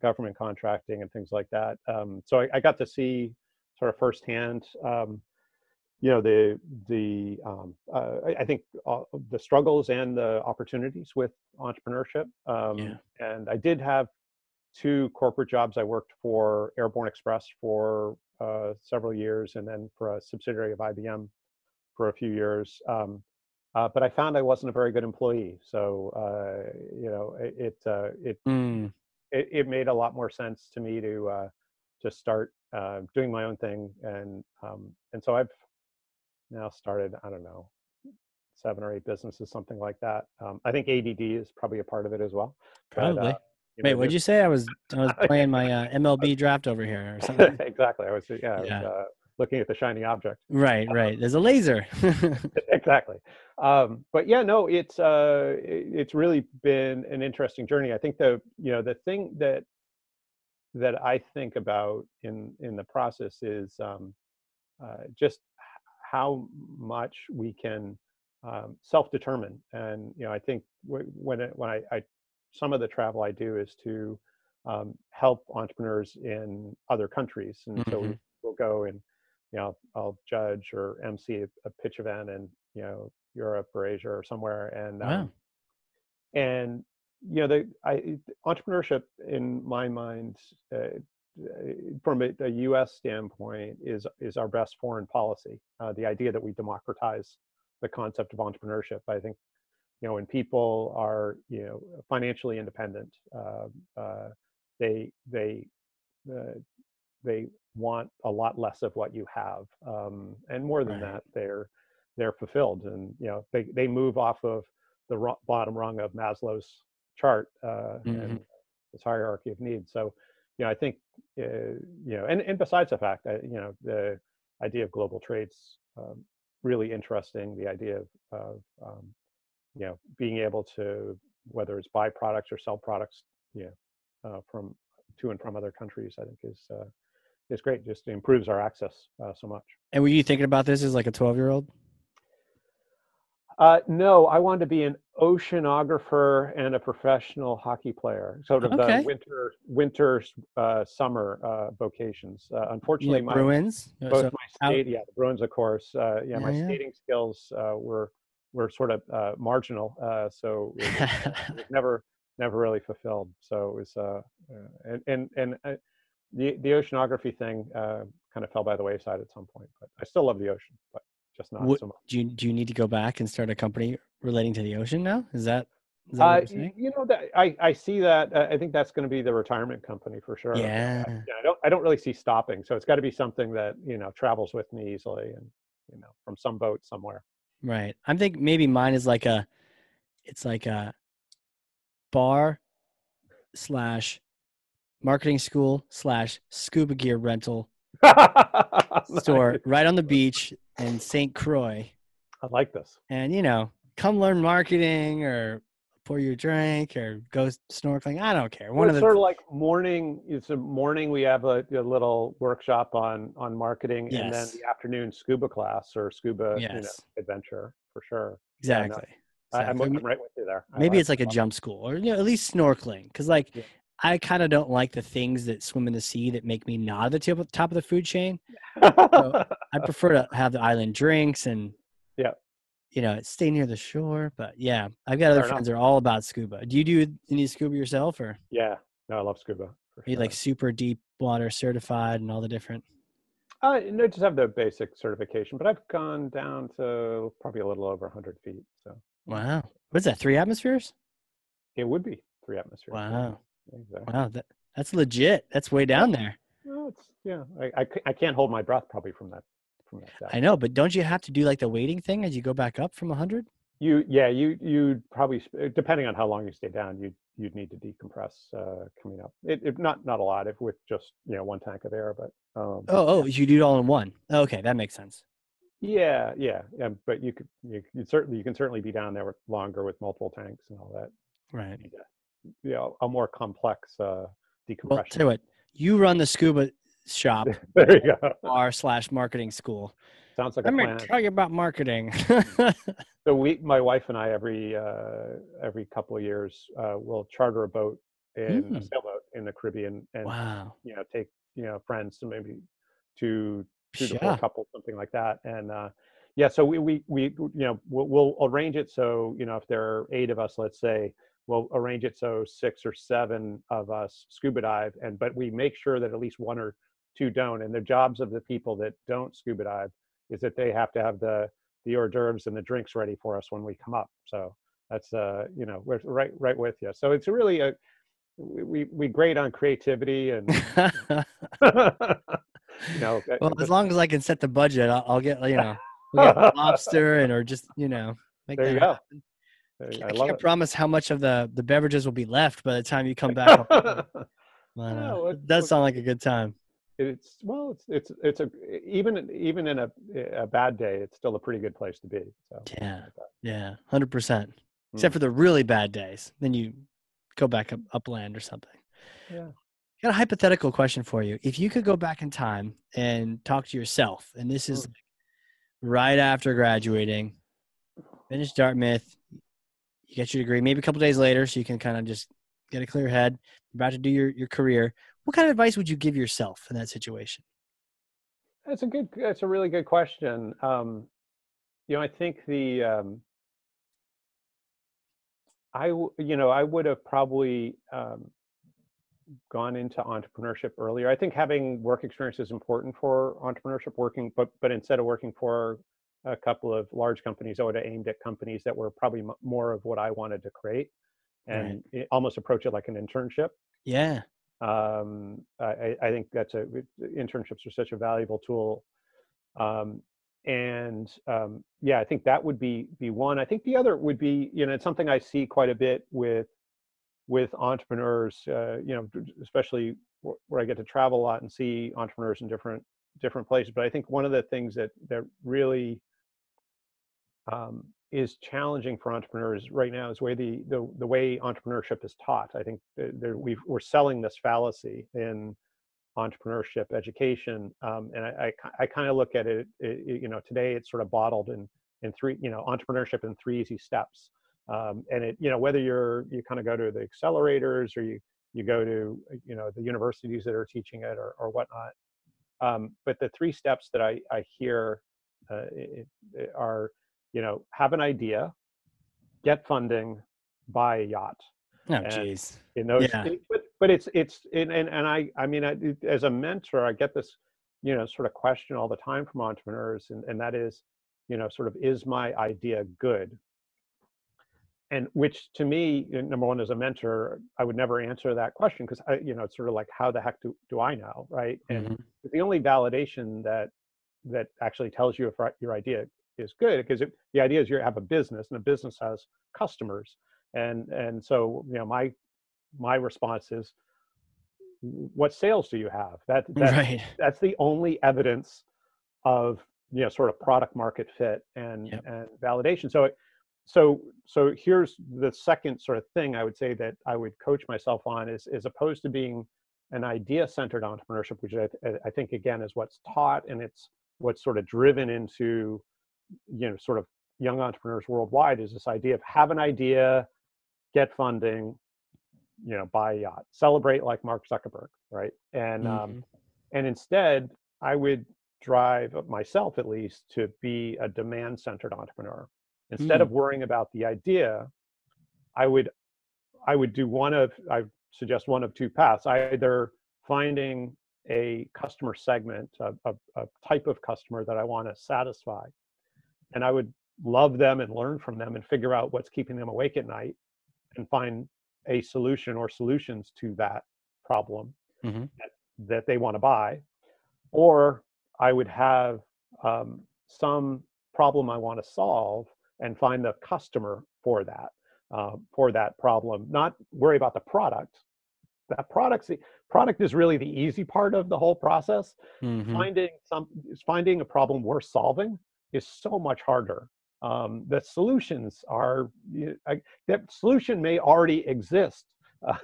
government contracting and things like that. Um, so I, I got to see sort of firsthand, um, you know, the the um, uh, I, think uh, the struggles and the opportunities with entrepreneurship. Um, Yeah. And I did have two corporate jobs. I worked for Airborne Express for uh, several years, and then for a subsidiary of IBM for a few years. Um, uh, but I found I wasn't a very good employee. So uh, you know, it it, uh, it Mm, it it made a lot more sense to me to uh, to start uh, doing my own thing, and um, and so I've now started. I don't know. Seven or eight businesses, something like that. Um, I think ADD is probably a part of it as well. but, uh, probably. Wait, know, what'd you say? I was I was playing my uh, MLB draft over here or something. exactly. I was yeah, I was, uh, looking at the shiny object. right, right. There's a laser. exactly. Um, but yeah, no, it's uh, it- it's really been an interesting journey. I think the you know the thing that that I think about in in the process is um, uh, just how much we can um, self-determine. And you know, I think when it, when I, I some of the travel I do is to um, help entrepreneurs in other countries, and so we, Mhm. we'll go and you know I'll judge or MC a, a pitch event in you know Europe or Asia or somewhere, and um, wow. and you know the I, entrepreneurship in my mind uh, from a, a us standpoint is is our best foreign policy uh, the idea that we democratize the concept of entrepreneurship i think you know when people are you know financially independent uh, uh, they they uh, they want a lot less of what you have um, and more than Right. that they're they're fulfilled and you know they they move off of the ro- bottom rung of maslow's chart uh, Mhm. and this hierarchy of needs so you know i think uh, you know and, and besides the fact that you know the idea of global trade's um, really interesting the idea of, of um, you know being able to whether it's buy products or sell products you know uh, from to and from other countries i think is uh, is great just improves our access uh, so much And were you thinking about this as like a 12 year old? Uh, no i wanted to be an oceanographer and a professional hockey player sort of Okay. the winter winter uh, summer uh, vocations uh, Yeah, unfortunately my Bruins. Both so- my out- yeah, the Bruins, of course. Uh, yeah, my Yeah, yeah. skating skills uh, were were sort of uh, marginal, uh, so it was, it was never never really fulfilled. So it was, uh, uh, and and and uh, the the oceanography thing uh, kind of fell by the wayside at some point. But I still love the ocean, but just not What- so much. Do you do you need to go back and start a company relating to the ocean now? Is that Uh, what you're saying? you know that I, I see that uh, I think that's going to be the retirement company for sure. Yeah. yeah, I don't I don't really see stopping. So it's got to be something that you know travels with me easily and you know from some boat somewhere. Right. I'm thinking maybe mine is like a, it's like a bar slash marketing school slash scuba gear rental store Nice. right on the beach in St. Croix. I like this. And, you know, come learn marketing or pour your drink or go snorkeling. I don't care. One Well, of the, sort of like morning. It's a morning. We have a, a little workshop on on marketing, and then the afternoon scuba class or scuba you know, adventure for sure. exactly. I, I'm, exactly. I'm right with you there. I maybe like it's like a jump school or you know, at least snorkeling because like Yeah. I kind of don't like the things that swim in the sea that make me not at the top of, top of the food chain i prefer to have the island drinks and Yeah. you know stay near the shore but yeah i've got other Fair enough. friends that are all about scuba do you do any scuba yourself or yeah. No, I love scuba. For you sure. like super deep water certified and all the different Uh, no, just have the basic certification, but I've gone down to probably a little over 100 feet. So wow what's that three atmospheres it would be three atmospheres. wow Exactly. wow that, that's legit that's way down there it's, yeah, I, I, I can't hold my breath probably from that. From that i know but don't you have to do like the waiting thing as you go back up from 100 You, yeah, you, you'd probably, depending on how long you stay down, you'd, you'd need to decompress uh, coming up. It, it, not, not a lot if with just, you know, one tank of air, but um, Oh, oh, you do it all in one. Okay, that makes sense. yeah, yeah, yeah. But you could, you, you certainly, you can certainly be down there with longer with multiple tanks and all that. Right. You know, a more complex uh, Well, decompression. tell you what, you run the scuba shop there you go. r slash marketing school. Sounds like a Let me plan. tell you about marketing. So we, my wife and I, every uh, every couple of years, uh, will charter a boat in a Mm. sailboat in the Caribbean, and wow. you know, take you know friends to maybe two two to Yeah. couples, something like that. And uh, yeah, so we we we you know we'll, we'll arrange it so you know if there are eight of us, let's say, we'll arrange it so six or seven of us scuba dive, and but we make sure that at least one or two don't. And the jobs of the people that don't scuba dive is that they have to have the the hors d'oeuvres and the drinks ready for us when we come up. So that's uh you know we're right right with you. So it's really a we we, grade on creativity and you know well, as long as I can set the budget, I'll, I'll get you know we'll get lobster and or just you know make There that you go. happen. I I can't it. promise how much of the the beverages will be left by the time you come back. uh, No, it- it does sound like a good time. it's well it's it's it's a even even in a a bad day it's still a pretty good place to be so Yeah. Yeah, hundred percent. Mm. Except for the really bad days, then you go back up upland or something. yeah got a hypothetical question for you. If you could go back in time and talk to yourself, and this is Mm. like right after graduating, finish Dartmouth, you get your degree, maybe a couple days later, so you can kind of just get a clear head, you're about to do your, your career. What kind of advice would you give yourself in that situation? that's a good that's a really good question um you know i think the um i you know i would have probably um gone into entrepreneurship earlier i think having work experience is important for entrepreneurship working but but instead of working for a couple of large companies i would have aimed at companies that were probably m- more of what i wanted to create and it- almost approach it like an internship. Yeah. um, I, I think that's a internships are such a valuable tool. Um, and um, yeah i think that would be be one. I think the other would be you know it's something i see quite a bit with with entrepreneurs uh, you know especially where i get to travel a lot and see entrepreneurs in different different places. But i think one of the things that that really um, is challenging for entrepreneurs right now is way the, the the way entrepreneurship is taught. I think we've, we're selling this fallacy in entrepreneurship education, um, and I, I, I kind of look at it, it- You know, today it's sort of bottled in in three. You know, entrepreneurship in three easy steps. Um, and it, you know, whether you're you kind of go to the accelerators or you you go to you know the universities that are teaching it or, or whatnot. Um, but the three steps that I I hear uh, it, it are you know have an idea get funding buy a yacht Oh, And- jeez. in those Yeah. it- but, but it's it's and, and and i i mean I, as a mentor i get this you know sort of question all the time from entrepreneurs and, and that is you know sort of is my idea good and which to me number one as a mentor i would never answer that question because i you know it's sort of like how the heck do, do i know right and Mhm. the only validation that that actually tells you if your idea is good because the idea is you have a business and a business has customers and and so you know my my response is what sales do you have that that right. that's the only evidence of you know sort of product market fit and Yep. and validation so it- so so here's the second sort of thing i would say that i would coach myself on is as opposed to being an idea centered entrepreneurship which I, I think again is what's taught and it's what's sort of driven into you know sort of young entrepreneurs worldwide is this idea of have an idea get funding you know buy a yacht celebrate like mark zuckerberg right and um, Mhm. and instead i would drive myself at least to be a demand centered entrepreneur instead Mm. of worrying about the idea i would i would do one of i suggest one of two paths either finding a customer segment a, a, a type of customer that i want to satisfy and i would love them and learn from them and figure out what's keeping them awake at night and find a solution or solutions to that problem Mhm. that, that they want to buy or i would have um, some problem i want to solve and find the customer for that uh, for that problem not worry about the product that product's the product is really the easy part of the whole process Mhm. finding some finding a problem worth solving is so much harder um, the solutions are I- that solution may already exist uh,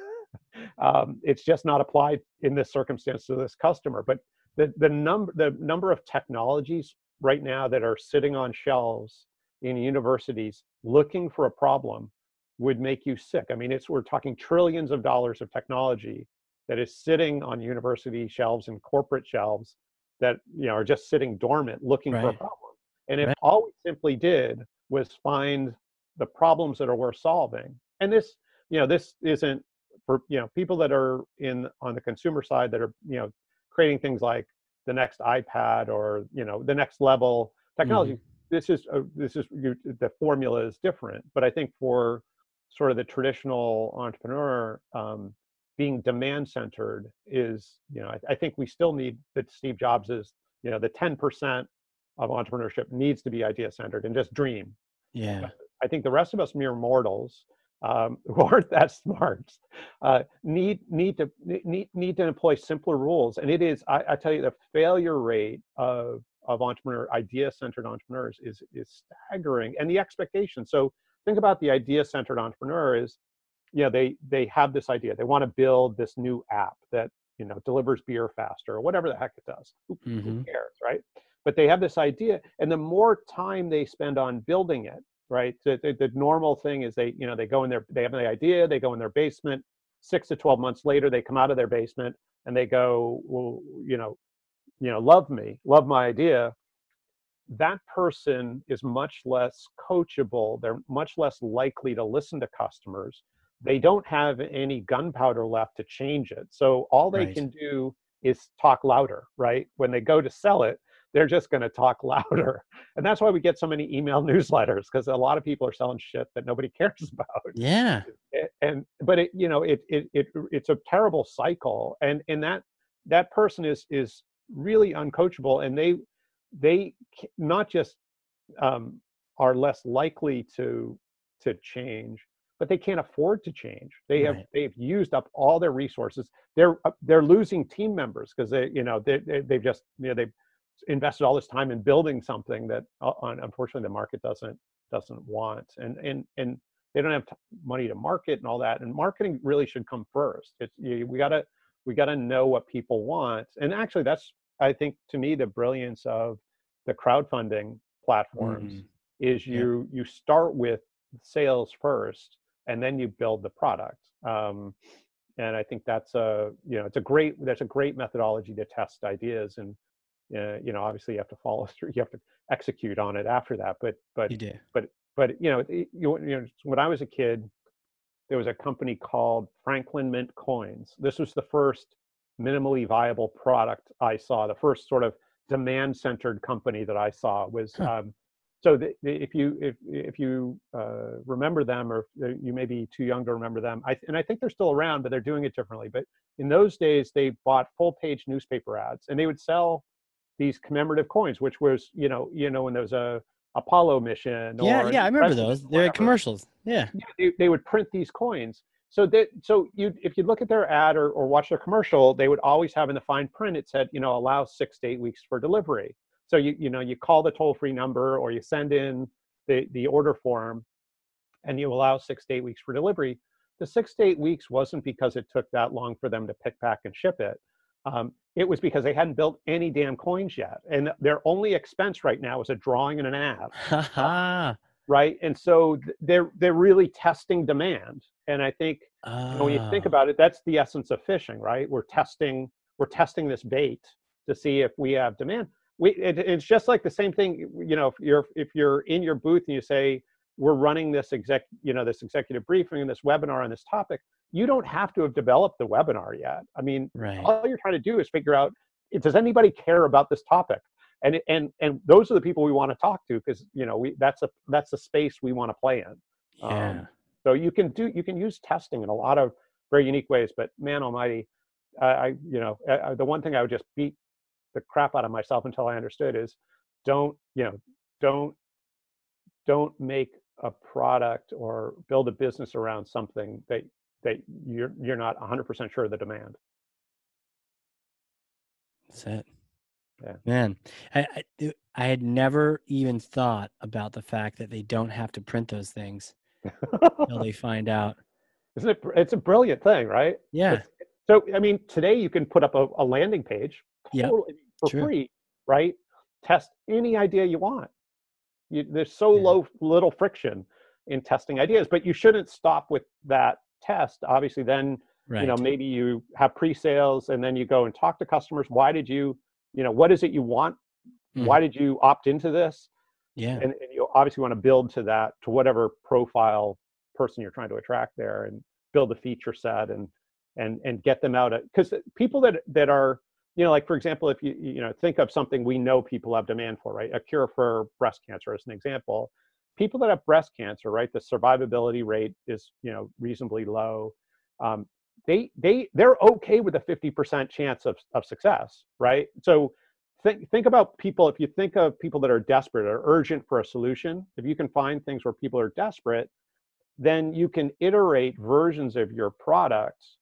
um, it's just not applied in this circumstance to this customer but the, the number the number of technologies right now that are sitting on shelves in universities looking for a problem would make you sick. I mean it's we're talking trillions of dollars of technology that is sitting on university shelves and corporate shelves that you know are just sitting dormant looking for a problem and if Right. all we simply did was find the problems that are worth solving and this you know this isn't for you know people that are in on the consumer side that are you know creating things like the next ipad or you know the next level technology this is a, this is you, the formula is different but i think for sort of the traditional entrepreneur um, being demand centered is you know I, I think we still need that steve jobs is you know the 10% of entrepreneurship needs to be idea centered and just dream Yeah. I think the rest of us mere mortals um, who aren't that smart uh, need need to need need to employ simpler rules. And it is, I, I tell you, the failure rate of of entrepreneur idea centered entrepreneurs is is staggering, and the expectation. So think about the idea centered entrepreneur is, you know, they they have this idea, they want to build this new app that you know delivers beer faster or whatever the heck it does. Who, who cares, right? But they have this idea, and the more time they spend on building it, right? The, the, the normal thing is they, you know, they go in their, they have the idea, they go in their basement. Six to twelve months later, they come out of their basement and they go, well, you know, you know, love me, love my idea. That person is much less coachable. They're much less likely to listen to customers. They don't have any gunpowder left to change it. So all they Right. can do is talk louder, right? When they go to sell it, they're just going to talk louder. And that's why we get so many email newsletters because a lot of people are selling shit that nobody cares about. Yeah. And but it you know it it, it it's a terrible cycle and and that that person is is really uncoachable and they they not just um, are less likely to to change but they can't afford to change they have Right. they've used up all their resources they're uh, they're losing team members because they you know they, they they've just you know they've invested all this time in building something that uh, unfortunately the market doesn't doesn't want and and and they don't have t- money to market and all that and marketing really should come first it's you, we got to we got to know what people want and actually that's i think to me the brilliance of the crowdfunding platforms Mhm. is Yeah. you you start with sales first and then you build the product um, and i think that's a you know it's a great that's a great methodology to test ideas and uh, you know obviously you have to follow through you have to execute on it after that but but You do. but you know, it- you, you know, when I was a kid, there was a company called Franklin Mint Coins. This was the first minimally viable product I saw. The first sort of demand-centered company that I saw was Huh. um, so the, the, if you if if you uh, remember them or you may be too young to remember them I, and i think they're still around but they're doing it differently but in those days they bought full page newspaper ads and they would sell these commemorative coins which was you know you know when there was a apollo mission yeah yeah i remember those. they're commercials. Yeah, yeah they, they would print these coins. So that so you if you look at their ad or, or watch their commercial they would always have in the fine print it said you know allow six to eight weeks for delivery. So you you know you call the toll free number or you send in the the order form, and you allow six to eight weeks for delivery. The six to eight weeks wasn't because it took that long for them to pick, pack, and ship it. Um, it was because they hadn't built any damn coins yet, and their only expense right now is a drawing and an ad. right, and so they're they're really testing demand. And I think you know, when you think ah. about it, that's the essence of fishing, right? We're testing we're testing this bait to see if we have demand we it, it's just like the same thing you know if you're if you're in your booth and you say we're running this exec you know this executive briefing and this webinar on this topic you don't have to have developed the webinar yet i mean right. all you're trying to do is figure out does anybody care about this topic and and and those are the people we want to talk to because you know we that's a that's a space we want to play in yeah. Um, so you can do you can use testing in a lot of very unique ways but man almighty I, I you know I, the one thing I would just beat the crap out of myself until I understood is don't, you know, don't don't make a product or build a business around something that that you're you're not 100% sure of the demand. That's it. Yeah. Man, I, I, I had never even thought about the fact that they don't have to print those things until they find out. Isn't it? It's a brilliant thing, right? Yeah. It's, so, I mean, today you can put up a, a landing page. Totally, yep for True. free, right? Test any idea you want. You, there's so yeah. low little friction in testing ideas, but you shouldn't stop with that test. Obviously, then right. you know maybe you have pre-sales and then you go and talk to customers. Why did you, you know, what is it you want? Mm. Why did you opt into this? Yeah, and, and you obviously want to build to that to whatever profile person you're trying to attract there, and build a feature set and and and get them out because people that that are you know, like for example, if you you know think of something we know people have demand for, right? A cure for breast cancer as an example. People that have breast cancer, right? The survivability rate is you know reasonably low. Um, they they they're okay with a 50% chance of, of success, right? So think think about people. If you think of people that are desperate or urgent for a solution, if you can find things where people are desperate, then you can iterate versions of your products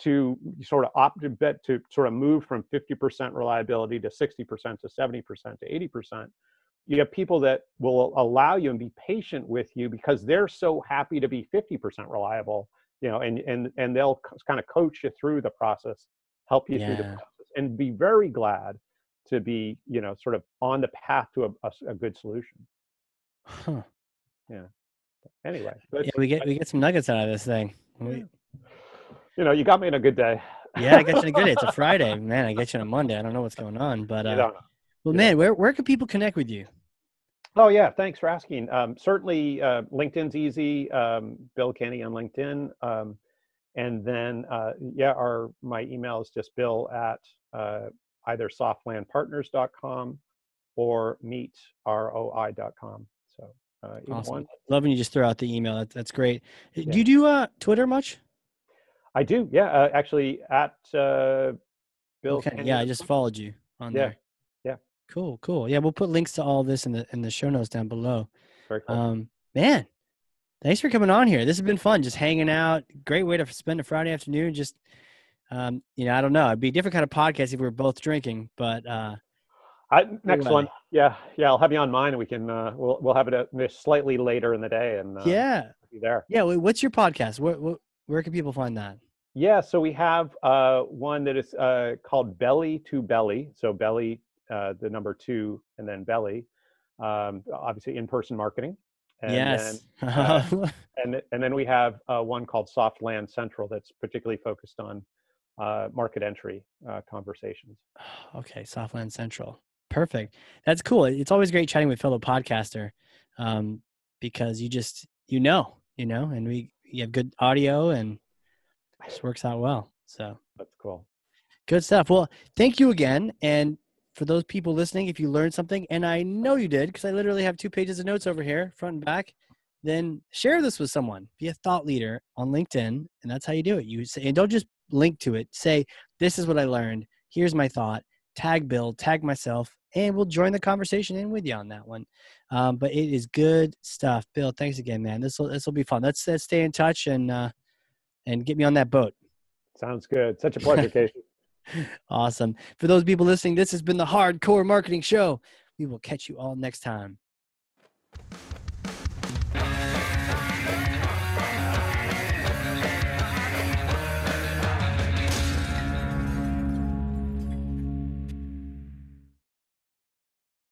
to sort of opt to sort of move from 50% reliability to 60% to 70% to 80%, you have people that will allow you and be patient with you because they're so happy to be 50% reliable, you know, and and and they'll kind of coach you through the process, help you yeah. through the process, and be very glad to be, you know, sort of on the path to a, a, a good solution. Huh. Yeah. Anyway, yeah, we get we get some nuggets out of this thing. Yeah you know, you got me in a good day. yeah, I got you in a good day. It's a Friday, man. I get you on a Monday. I don't know what's going on, but uh, well, man, where where can people connect with you? Oh yeah, thanks for asking. Um, certainly, uh, LinkedIn's easy. Um, Bill Kenney on LinkedIn, um, and then uh, yeah, our my email is just bill at uh, either softlandpartners.com or meetroi.com. So uh, awesome. One. Love when you just throw out the email. That, that's great. Yeah. Do you do uh, Twitter much? I do. Yeah, uh, actually, at uh, Bill. Okay. Yeah, I just followed you on yeah. there. Cool. Cool. Yeah, we'll put links to all this in the in the show notes down below. Very cool. Um, man, thanks for coming on here. This has been fun. Just hanging out. Great way to spend a Friday afternoon. Just, um, you know, I don't know. It'd be a different kind of podcast if we were both drinking, but. uh I, next one, yeah, yeah. I'll have you on mine, and we can uh, we'll we'll have it slightly later in the day, and uh, yeah, be there. Yeah, what's your podcast? Where, what where can people find that? Yeah, so we have uh, one that is uh, called Belly to Belly. So Belly, uh, the number two, and then Belly. Um, obviously, in-person marketing. And yes. Then, uh, and and then we have uh, one called Soft Land Central that's particularly focused on uh, market entry conversations. Okay, Soft Land Central. Perfect. That's cool. It's always great chatting with fellow podcaster um, because you just you know you know, and we you have good audio and it just works out well. So that's cool. Good stuff. Well, thank you again. And for those people listening, if you learned something, and I know you did, because I literally have two pages of notes over here, front and back, then share this with someone. Be a thought leader on LinkedIn, and that's how you do it. You say, and don't just link to it. Say, "This is what I learned. Here's my thought." Tag Bill, tag myself, and we'll join the conversation in with you on that one. Um, but it is good stuff, Bill. Thanks again, man. This will this will be fun. Let's, let's stay in touch and uh, and get me on that boat. Sounds good. Such a pleasure, Casey. Awesome. For those people listening, this has been the Hard Corps Marketing Show. We will catch you all next time.